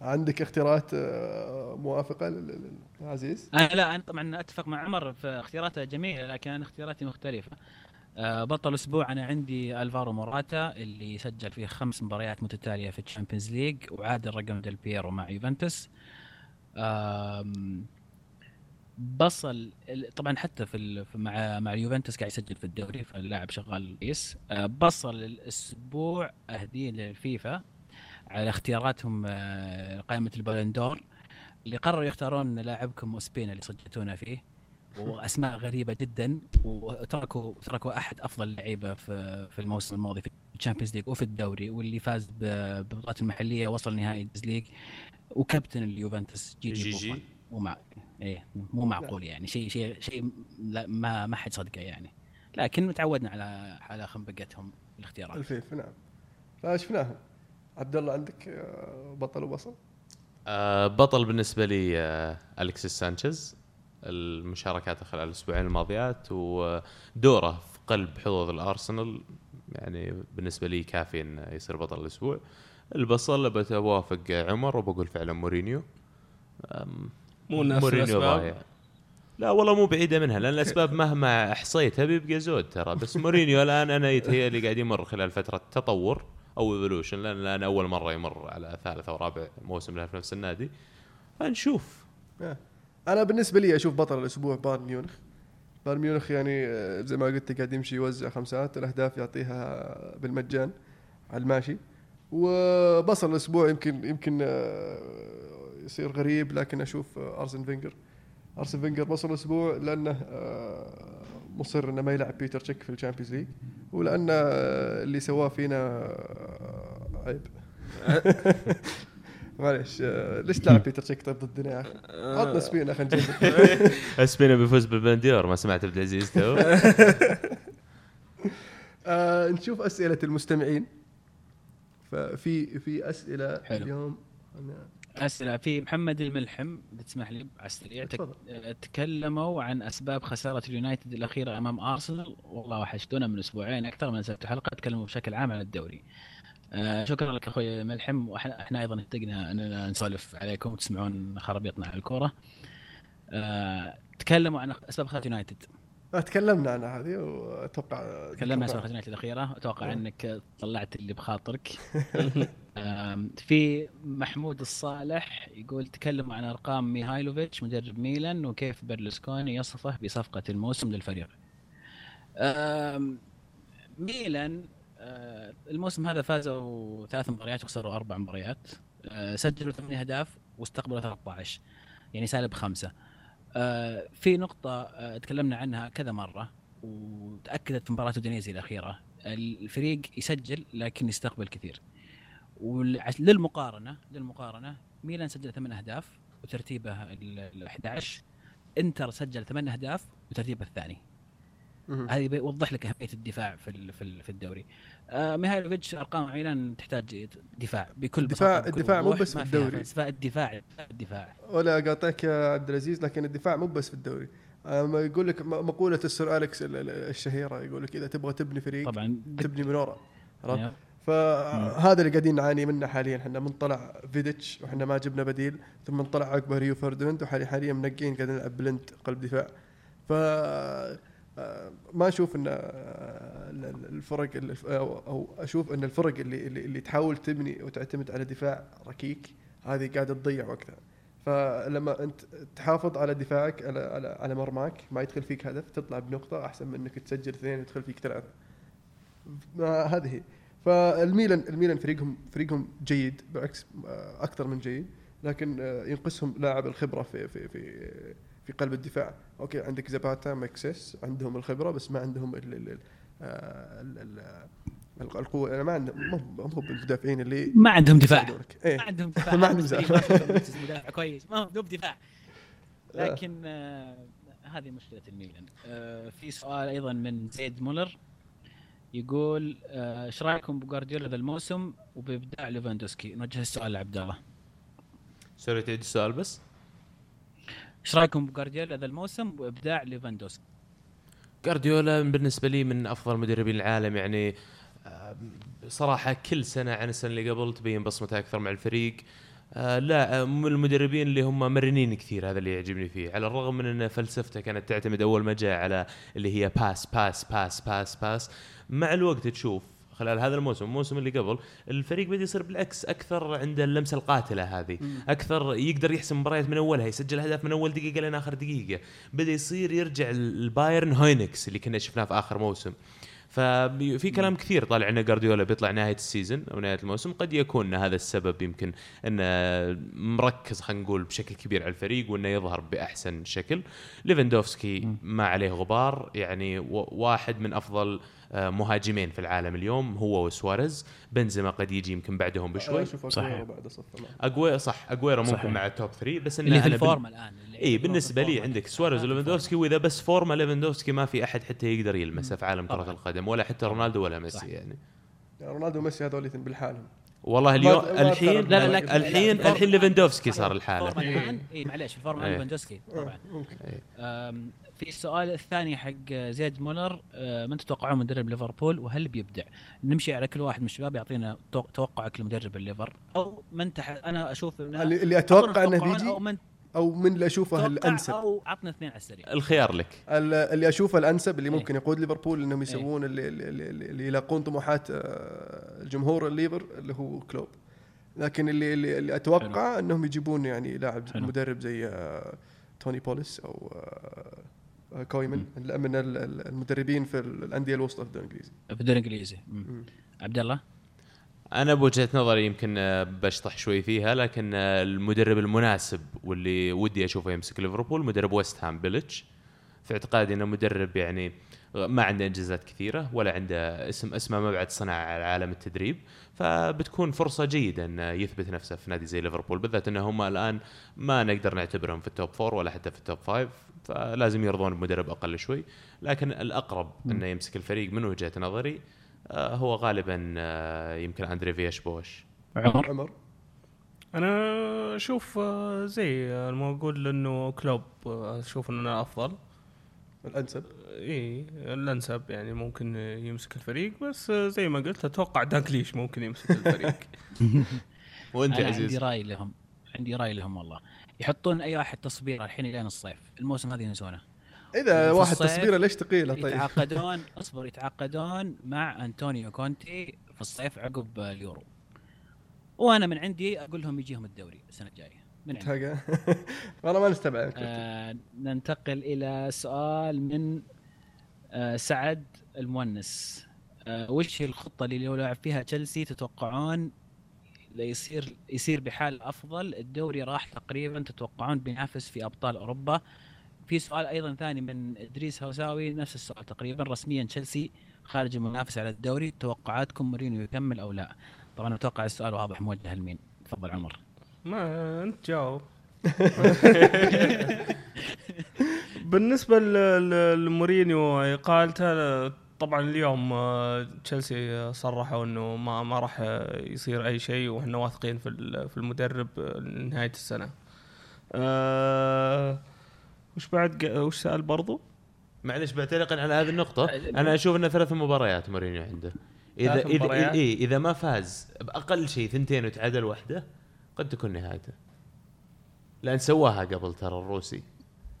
عندك اختيارات آه، موفقة لل- لل- للعزيز أنا لا أنا طبعا أتفق مع عمر في اختياراته جميلة لكن أنا اختياراتي مختلفة. آه، بطل الأسبوع أنا عندي ألفارو موراتا اللي سجل فيه خمس مباريات متتالية في ال Champions League وعادل رقم ديل بيرو مع يوفنتوس. بصل طبعا حتى في مع مع اليوفنتوس قاعد يسجل في الدوري فاللاعب شغال كويس آه، بصل الأسبوع أهديه للفيفا. على اختياراتهم آه، قائمة البالندور اللي قرروا يختارون لاعبكم أوسبينا اللي سجلتونا فيه وأسماء غريبة جدا وتركوا تركوا أحد أفضل اللعيبه في في الموسم الماضي في ال Champions League وفي الدوري واللي فاز بالبطولات المحلية وصل نهائي الدز ليج. وكابتن اليوفنتوس جي جي جي. مو مع إيه مو معقول يعني. شيء شيء شيء لا ما ما حد صدقه يعني. لكن تعودنا على على خنبقتهم الاختيارات. الفيفا نعم. فشفناهم. عبد الله عندك آه، بطل وبصل؟ آه، بطل بالنسبة لي آه، الكسيس سانشيز. المشاركات خلال الأسبوعين الماضيات ودوره في قلب حظوظ الأرسنال يعني بالنسبة لي كافي إنه يصير بطل الأسبوع. البصل بتوافق عمر وبقول فعلا مورينيو. مو نفس مورينيو ضايع. لا والله مو بعيدة منها لأن الأسباب مهما احصيتها بيبقى زود ترى. بس مورينيو *laughs* الآن أنا يتهيألي قاعد يمر خلال فترة تطور. أو evolution لأن الان أول مرة يمر على ثالث أو رابع موسم له في نفس النادي. فنشوف. أنا بالنسبة لي أشوف بطل الأسبوع بايرن ميونخ. بايرن ميونخ يعني آه، زي ما قلت قاعد يمشي يوزع خمسات الأهداف يعطيها بالمجان على الماشي. وبصل الأسبوع يمكن يمكن آه، يصير غريب لكن أشوف آه، أرسن فينجر. أرسن فينجر بصل الأسبوع لأنه مصر إنه ما يلعب بيتر تشيك في ال Champions League ولأن اللي سواه فينا عيب. *laughs* معليش ليش تلعب بيتر تشيك طيب ضدنا يا أخي؟ عطنا أوسبينا خلينا نجرب أوسبينا *laughs* بيفوز بالبالندور ما سمعت عبد العزيز تو. *laughs* آه نشوف أسئلة المستمعين. ففي في أسئلة حلو. اليوم. أنا اسئله في محمد الملحم اذا تسمح لي على السريع تكلموا عن أسباب خسارة اليونايتد الأخيرة أمام أرسنال. والله وحشتونا من أسبوعين أكثر من سبت حلقه تكلموا بشكل عام عن الدوري. آه شكرا لك أخوي ملحم. وإحنا إحنا أيضا اشتقنا اننا نسولف عليكم. وتسمعون خرابيطنا على الكورة. آه تكلموا عن أسباب خسارة يونايتد آه، تكلمنا عنها هذه وأتوقع تكلمنا عن يونايتد الأخيرة أتوقع إنك طلعت اللي بخاطرك *laughs* في محمود الصالح يقول تكلموا عن أرقام ميهايلوفيتش مدرب ميلان وكيف برلسكوني يصفه بصفقة الموسم للفريق. ميلان آه، الموسم هذا فازوا ثلاث مباريات وخسروا أربع مباريات آه، سجلوا ثمانية أهداف واستقبلوا 13 يعني سالب خمسة. آه، في نقطة آه، تكلمنا عنها كذا مرة وتأكدت في مباراة اودينيزي الأخيرة. الفريق يسجل لكن يستقبل كثير. وللمقارنة للمقارنة ميلان سجل ثمان أهداف وترتيبه ال 11 إنتر سجل ثمان أهداف وترتيبه الثاني. هذه بيوضح لك أهمية الدفاع في في ال- في الدوري. آه ميهايلوفيتش أرقام ميلان تحتاج دفاع بكل الدفاع- بساطة، بكل الدفاع مو بس في الدوري. فلسفة الدفاع الدفاع. ولا قاطعك يا عبد العزيز لكن الدفاع مو بس في الدوري. آه، ما يقول لك مقولة السير أليكس ال- ال- الشهيرة يقول لك إذا تبغى تبني فريق طبعا. تبني من ورا عرفت؟ فهذا اللي قاعدين نعاني منه حاليا. إحنا من طلع فيديتش وإحنا ما جبنا بديل ثم طلع عقبه ريو فرديناند وحاليا حاليا منجد قاعدين نلعب بليند قلب دفاع. ف ما أشوف إن آه، ال- ال- الفرق أو أشوف إن الفرق اللي اللي, تحاول تبني وتعتمد على دفاع ركيك هذه قاعدة تضيع وقتها. فلما أنت تحافظ على دفاعك على على, على مرماك ما يدخل فيك هدف تطلع بنقطة أحسن من إنك تسجل اثنين ويدخل فيك ثلاثة. هذه هي. فالميلان الميلان فريقهم فريقهم جيد بالعكس آه، أكثر من جيد لكن آه، ينقصهم لاعب الخبرة في في في في قلب الدفاع. okay عندك زباتا مكسيس عندهم الخبرة بس ما عندهم ال ال آه، ال- ال- ال- القوة. أنا ما عندهم مو مو بالمدافعين اللي ما عندهم دفاع. إيه. ما عندهم دفاع. *laughs* ما عندهم ما مدافع كويس. ما هم دفاع. لكن آه هذه مشكلة الميلان. آه في سؤال أيضا من زيد مولر. يقول آه، إيش رأيكم بجوارديولا ذا الموسم وبإبداع ليفاندوسكي؟ نوجه السؤال لعبد الله. sorry تعيد السؤال بس؟ إيش رأيكم بجوارديولا ذا الموسم وإبداع ليفاندوسكي؟ جارديولا بالنسبة لي من أفضل مدربين العالم يعني آه، صراحة كل سنة عن السنة اللي قبل تبين بصمته أكثر مع الفريق. آه لا آه، من المدربين اللي هم مرنين كثير هذا اللي يعجبني فيه. على الرغم من إن فلسفته كانت تعتمد أول ما جاء على اللي هي pass pass pass pass pass مع الوقت تشوف خلال هذا الموسم الموسم اللي قبل الفريق بدا يصير بالعكس أكثر عنده اللمسة القاتلة هذه أكثر يقدر يحسم مباريات من أولها يسجل أهداف من أول دقيقة لين آخر دقيقة. بدأ يصير يرجع البايرن هاينكس اللي كنا شفناه في آخر موسم. ففي كلام كثير طالع انه جارديولا بيطلع نهاية ال season أو نهاية الموسم. قد يكون هذا السبب يمكن انه مركز خلينا نقول بشكل كبير على الفريق وإنه يظهر بأحسن شكل. ليفندوفسكي ما عليه غبار يعني واحد من أفضل مهاجمين في العالم اليوم هو وسواريز. بنزيما قد يجي يمكن بعدهم بشوي. صحيح. بعد اجويرو صح. اجويرو ممكن صحيح. مع ال top 3 بس انه اللي في ال form ة الآن اي بالنسبة لي. عندك سواريز وليفندوفسكي وإذا بس forma ليفندوفسكي ما في أحد حتى يقدر يلمسه في عالم كرة. القدم ولا حتى رونالدو ولا. ميسي يعني. يعني رونالدو وميسي هذول بالحالهم. والله اليوم ما الحين. لا لا لا الحين لا، الحين ليفندوفسكي صار ال form ه الحالة. الآن؟ اي معليش ال form ة إيه. ليفاندوسكي طبعا. في السؤال الثاني حق زيد مولر أه، من تتوقعون مدرب ليفربول وهل بيبدع؟ نمشي على كل واحد من الشباب يعطينا تو- توقعك لمدرب الليفر. أو من تح... أنا أشوف إنه اللي, أتوقع إنه بيجي أو من أو من اللي أشوفه الأنسب. أو عطنا اثنين على السريع. الخيار لك. ال- اللي أشوفه الأنسب اللي إيه. ممكن يقود ليفربول إنهم يسوون اللي, اللي, اللي, اللي يلاقون طموحات آه، الجمهور الليفر اللي هو كلوب. لكن اللي اللي, اللي أتوقع إنهم يجيبون يعني لاعب حلو. مدرب زي آه، توني بوليس أو آه، آه، كويمن من ال- ال- المدربين في الأندية الوسطى في الدوري الإنجليزي. في الدوري الإنجليزي. عبد الله؟ أنا بوجهة نظري يمكن آه، بشطح شوي فيها لكن آه، المدرب المناسب واللي ودي أشوفه يمسك ليفربول مدرب ويست هام بيلتش في اعتقادي إنه مدرب يعني ما عنده إنجازات كثيرة ولا عنده اسم اسمه ما بعد صنع على عالم التدريب. فبتكون فرصة جيدة إنه يثبت نفسه في نادي زي ليفربول بالذات ان هم الآن ما نقدر نعتبرهم في ال top four ولا حتى في ال top five فلازم يرضون بمدرب أقل شوي. لكن الأقرب إنه يمسك الفريق من وجهة نظري آه، هو غالبا آه، يمكن أندري فياش بواش. عمر؟ عمر. أنا أشوف آه، زي المقول إنه كلوب أشوف إنه أفضل. الأنسب. إي الأنسب يعني ممكن يمسك الفريق بس زي ما قلت أتوقع داكليش ممكن يمسك الفريق. *laughs* وإنت أنا يا عندي عزيز رأي لهم. عندي رأي لهم والله. يحطون أي واحد تصبير الحين لين الصيف. الموسم هذا ينسونه إذا واحد تصبيره ليش ثقيله طيب. يتعاقدون اصبر يتعاقدون مع انطونيو كونتي في الصيف عقب اليورو. وأنا من عندي أقول لهم يجيهم الدوري السنة الجاية. من عندي. *laughs* والله ما نستبعد. آه ننتقل إلى سؤال من آه سعد المونس. آه وش هي الخطة اللي لو لعب فيها تشيلسي تتوقعون يصير يصير بحال أفضل. الدوري راح تقريبا تتوقعون بينافس في أبطال أوروبا. في سؤال أيضا ثاني من إدريس هوساوي نفس السؤال تقريبا رسميا. تشيلسي خارج المنافسه على الدوري توقعاتكم مورينيو يكمل أو لا؟ طبعا أتوقع السؤال واضح موجه لمين؟ تفضل عمر. ما أنت جاوب. *laughs* بالنسبة لمورينيو اقالته طبعا اليوم آه، تشيلسي صرحوا إنه ما ما راح يصير أي شيء وإحنا واثقين في ال- في المدرب لنهاية السنة. أه وش بعد ق- وش سأل برضو؟ معلش بعتلق على هذه النقطة أنا أشوف أنه ثلاث مباريات مورينيو عنده إذا إذا؟ إيه إذا ما فاز بأقل شيء ثنتين وتعادل واحدة قد تكون نهايته لأن سواها قبل ترى الروسي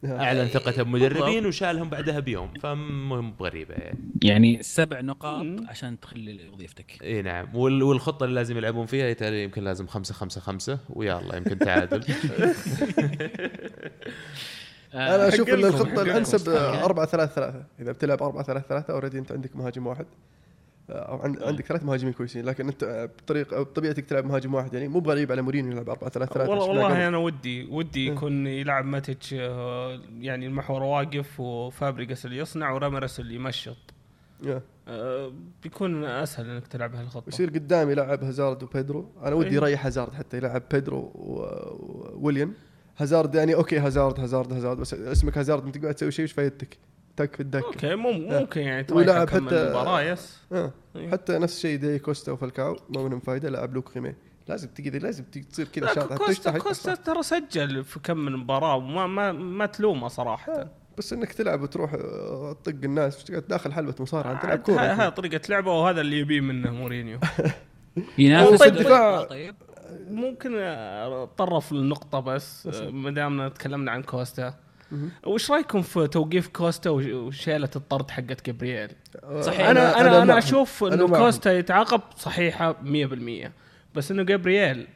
أعلن ثقته بمدربين وشالهم بعدها بيوم فمهم بغريبه يعني يعني سبع نقاط. عشان تخلي وظيفتك. إي نعم. وال- والخطة اللي لازم يلعبون فيها يتهيألي يمكن لازم خمسة خمسة خمسة؟ ويلا يمكن تعادل. *laughs* آه، أنا أشوف إن الخطة الأنسب لكم. 4 3 3 إذا بتلعب 4 3 3 already أنت عندك مهاجم واحد. آه، عندك ثلاث مهاجمين كويسين لكن أنت بطريقه بطبيعتك تلعب مهاجم واحد يعني مو بغريب على مورينيو يلعب 4 3 3 والله والله أنا ودي ودي يكون يلعب ماتيتش آه، يعني المحور واقف وفابريجاس اللي يصنع وراميرس اللي يمشط. آه، بيكون أسهل إنك تلعب هالخطة. يصير قدام يلعب هازارد وبيدرو. أنا ودي إيه. يريح هازارد حتى يلعب بيدرو و- وويليام. هازارد يعني okay هازارد هازارد هازارد بس اسمك هازارد أنت قاعد تسوي شيء وش فايدتك؟ تك في الدكة okay مم- آه. ممكن يعني ويلعب حتى- المباراة yes آه. إيه. حتى نفس الشيء دييغو كوستا وفالكاو ما منهم فايدة لعب لويك ريمي لازم تقدر لازم تصير كذا لا، شاطح كوستا كوستا ترى سجل في كم من مباراة وما ما ما تلومه صراحة بس إنك تلعب وتروح آه، تطق الناس داخل حلبة مصارعة أنت تلعب عاد ه- هذا كورة طريقة لعبه وهذا اللي يبيه منه مورينيو *laughs* ينافس الدوري دفاع. الأبطال طيب ممكن اتطرف للنقطة بس بس. آه، ما دامنا تكلمنا عن كوستا. وش رأيكم في توقيف كوستا وش- وشيلة الطرد حقت جابرييل؟ آه، صحيح. أنا أنا أنا. أشوف أنا انه. كوستا يتعاقب صحيحة 100% بس إنه جابرييل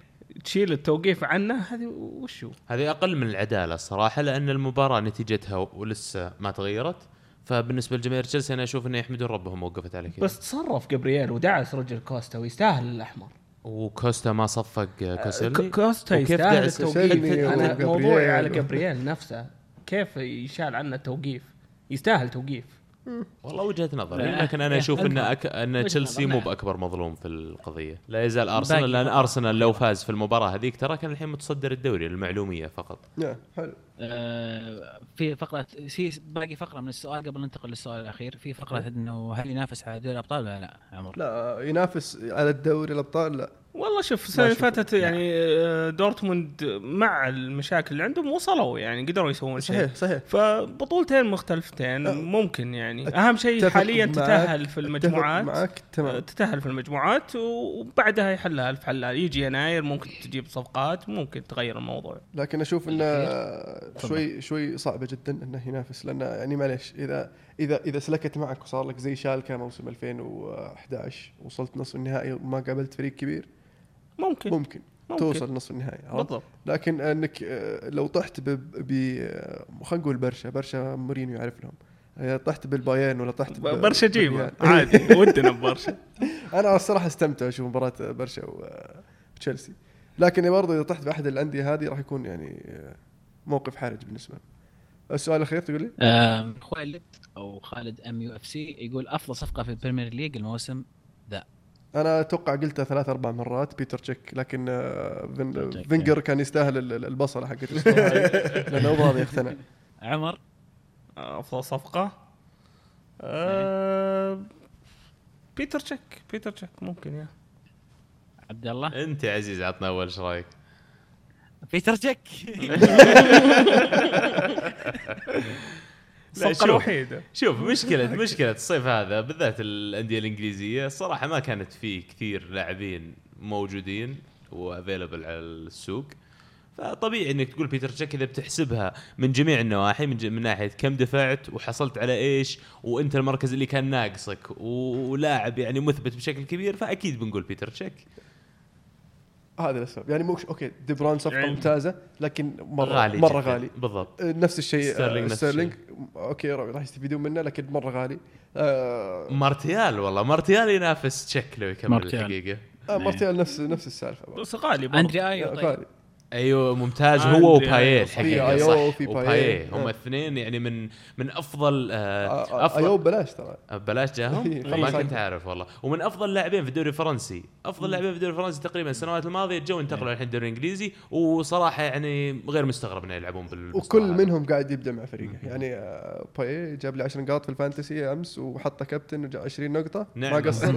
تشيل التوقيف عنه هذه وشو؟ هذه أقل من العدالة الصراحة لأن المباراة نتيجتها ولسه ما تغيرت فبالنسبة لجماهير تشيلسي أنا أشوف إنه يحمدون ربهم وقفت على كذا بس تصرف جابرييل ودعس رجل كوستا ويستاهل الأحمر وكوستا ما صفق كوسيلني ك- كوستا يستاهل كوسيلني وجابرييل موضوعي على جابرييل نفسه كيف يشال عنه التوقيف يستاهل توقيف. والله وجهة نظر لا، لكن أنا أشوف إن أك... إن تشيلسي مو نعم. بأكبر مظلوم في القضية. لا يزال أرسنال لأن. أرسنال لو فاز في المباراة هذيك ترى كان الحين متصدر الدوري للمعلومية فقط. يا حلو. في فقرة في باقي فقرة من السؤال قبل ننتقل للسؤال الأخير. في فقرة إنه هل ينافس على دوري الأبطال ولا لا عمر؟ لا ينافس على الدوري الأبطال؟ لا. والله شوف السنة اللي. فاتت يعني آه، دورتموند مع المشاكل اللي عندهم وصلوا يعني قدروا يسوون شيء. صحيح صحيح. فبطولتين مختلفتين أه. ممكن يعني. أهم شيء حاليا تتأهل في المجموعات. معك آه، تمام تتأهل في المجموعات وبعدها يحلها الف حلال يجي يناير ممكن تجيب صفقات ممكن تغير الموضوع. لكن أشوف انه شوي شوي صعبة جدا إنه ينافس لأنه يعني معليش إذا إذا إذا سلكت معك وصار لك زي شالكة موسم 2011 وصلت نصف النهائي وما قابلت فريق كبير ممكن. ممكن, ممكن. توصل نصف النهائي؟ بالضبط. لكن إنك آه، لو طحت ب آه، خلينا نقول برشا برشا مورينيو يعرف لهم. آه، طحت بالبايرن ولا طحت برشا جيبه. *laughs* عادي ودنا ببرشا. *laughs* أنا الصراحة استمتع أشوف مباراة برشا وتشيلسي لكن برضه إذا طحت بأحد الأندية هذه راح يكون يعني آه، موقف حرج بالنسبة لي السؤال الأخير تقول لي؟ خالد أو خالد MUFC يقول أفضل صفقة في ال Premier League الموسم أنا أتوقع قلتها ثلاث أربع مرات بيتر تشيك لكن آه، فين فينجر كان يستاهل ال- ال- البصلة حقت *laughs* لأنه راضي يقتنع عمر؟ أفضل صفقة؟ آه بيتر تشيك بيتر تشيك ممكن يا. عبد الله؟ أنت يا عزيز عطنا أول إيش رايك؟ بيتر تشيك. الصفقه شوف. الوحيدة. شوف مشكلة مشكلة الصيف هذا بالذات الأندية الإنجليزية الصراحة ما كانت فيه كثير لاعبين موجودين و available على السوق. فطبيعي إنك تقول بيتر تشيك إذا بتحسبها من جميع النواحي من, ج... من ناحية كم دفعت وحصلت على إيش وإنت المركز اللي كان ناقصك ولاعب يعني مثبت بشكل كبير فأكيد بنقول بيتر تشيك هذا السبب يعني مو okay دي بروين صفقة يعني- ممتازة لكن مره غالي مرة جداً. غالي. بالضبط. آه، نفس الشيء ستيرلينج آه، نفس ستيرلينج. okay راح يستفيدون منه لكن مرة غالي. آه مارتيال والله. مارتيال ينافس تشيك لو يكمل مارتيال. الحقيقة. آه، مارتيال نفس نفس السالفة. بس غالي برضه. أندري آه، أيو طيب. غالي. أيوه ممتاز. هو. وبايه في الحقيقة أيو صح. بايه. وبايه هم. الاثنين يعني من من أفضل آه آه، آه، افضل ايو ببلاش ترى. بلاش جاهم؟ إيه، ما خلاص كنت. عارف والله. ومن أفضل لاعبين في الدوري الفرنسي. أفضل لاعبين في الدوري الفرنسي تقريبا السنوات الماضية جو انتقلوا الحين الدوري الإنجليزي. وصراحة يعني غير مستغرب إنه يلعبون بالمستوى وكل. منهم قاعد يبدع مع فريقه. يعني بايه جاب لي 10 نقاط في ال fantasy أمس وحطه كابتن وجاب 20 نقطة. نعم. ما قصر. *laughs*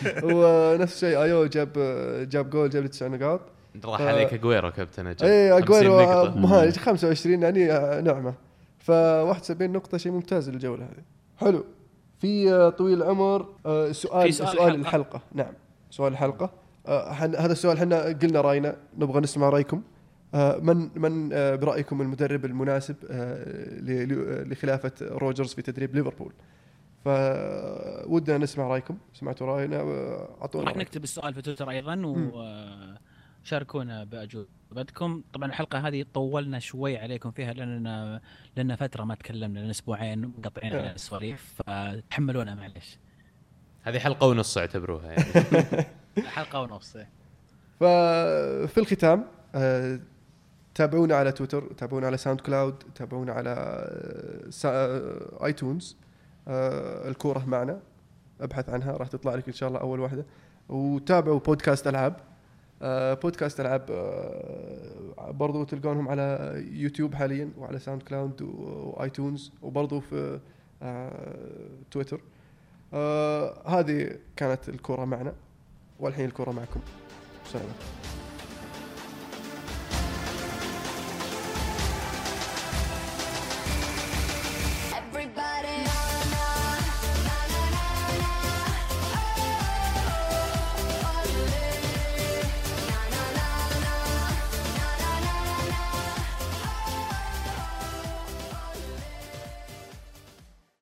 *laughs* ونفس الشيء ايو جاب جاب جول جاب لي 9 نقاط. راح ف- عليك أجويرو كابتن أجل. اي 50 أجويرو نقطة. مهاجم 25 يعني آه، نعمة. ف 71 نقطة شيء ممتاز الجوله هذه. حلو. في آه، طويل العمر آه، سؤال في سؤال, سؤال. الحلقة. نعم سؤال الحلقة. آه، حن- هذا السؤال إحنا قلنا رأينا نبغى نسمع رأيكم. آه، من من آه، برأيكم المدرب المناسب آه، ل- ل- لخلافة روجرز في تدريب ليفربول؟ فودنا نسمع رأيكم. سمعتوا رأينا آه، أعطونا راح. نكتب السؤال في تويتر أيضا وشاركونا بأجوبتكم. طبعا الحلقة هذه طولنا شوي عليكم فيها لاننا لنا فترة ما تكلمنا لنا أسبوعين مقطعين. على *laughs* السواليف فتحملونا معلش. هذه حلقة ونص اعتبروها يعني. *laughs* حلقة ونص. ففي الختام آه، تابعونا على تويتر تابعونا على SoundCloud تابعونا على آه، سا- آه، iTunes الكورة معنا. أبحث عنها راح تطلع لك إن شاء الله أول واحدة. وتابعوا بودكاست ألعاب. بودكاست ألعاب آه، برضو تلقونهم على يوتيوب حاليا وعلى SoundCloud و iTunes وبرضو في آه، تويتر. آه، هذه كانت الكورة معنا. والحين الكورة معكم. سلام.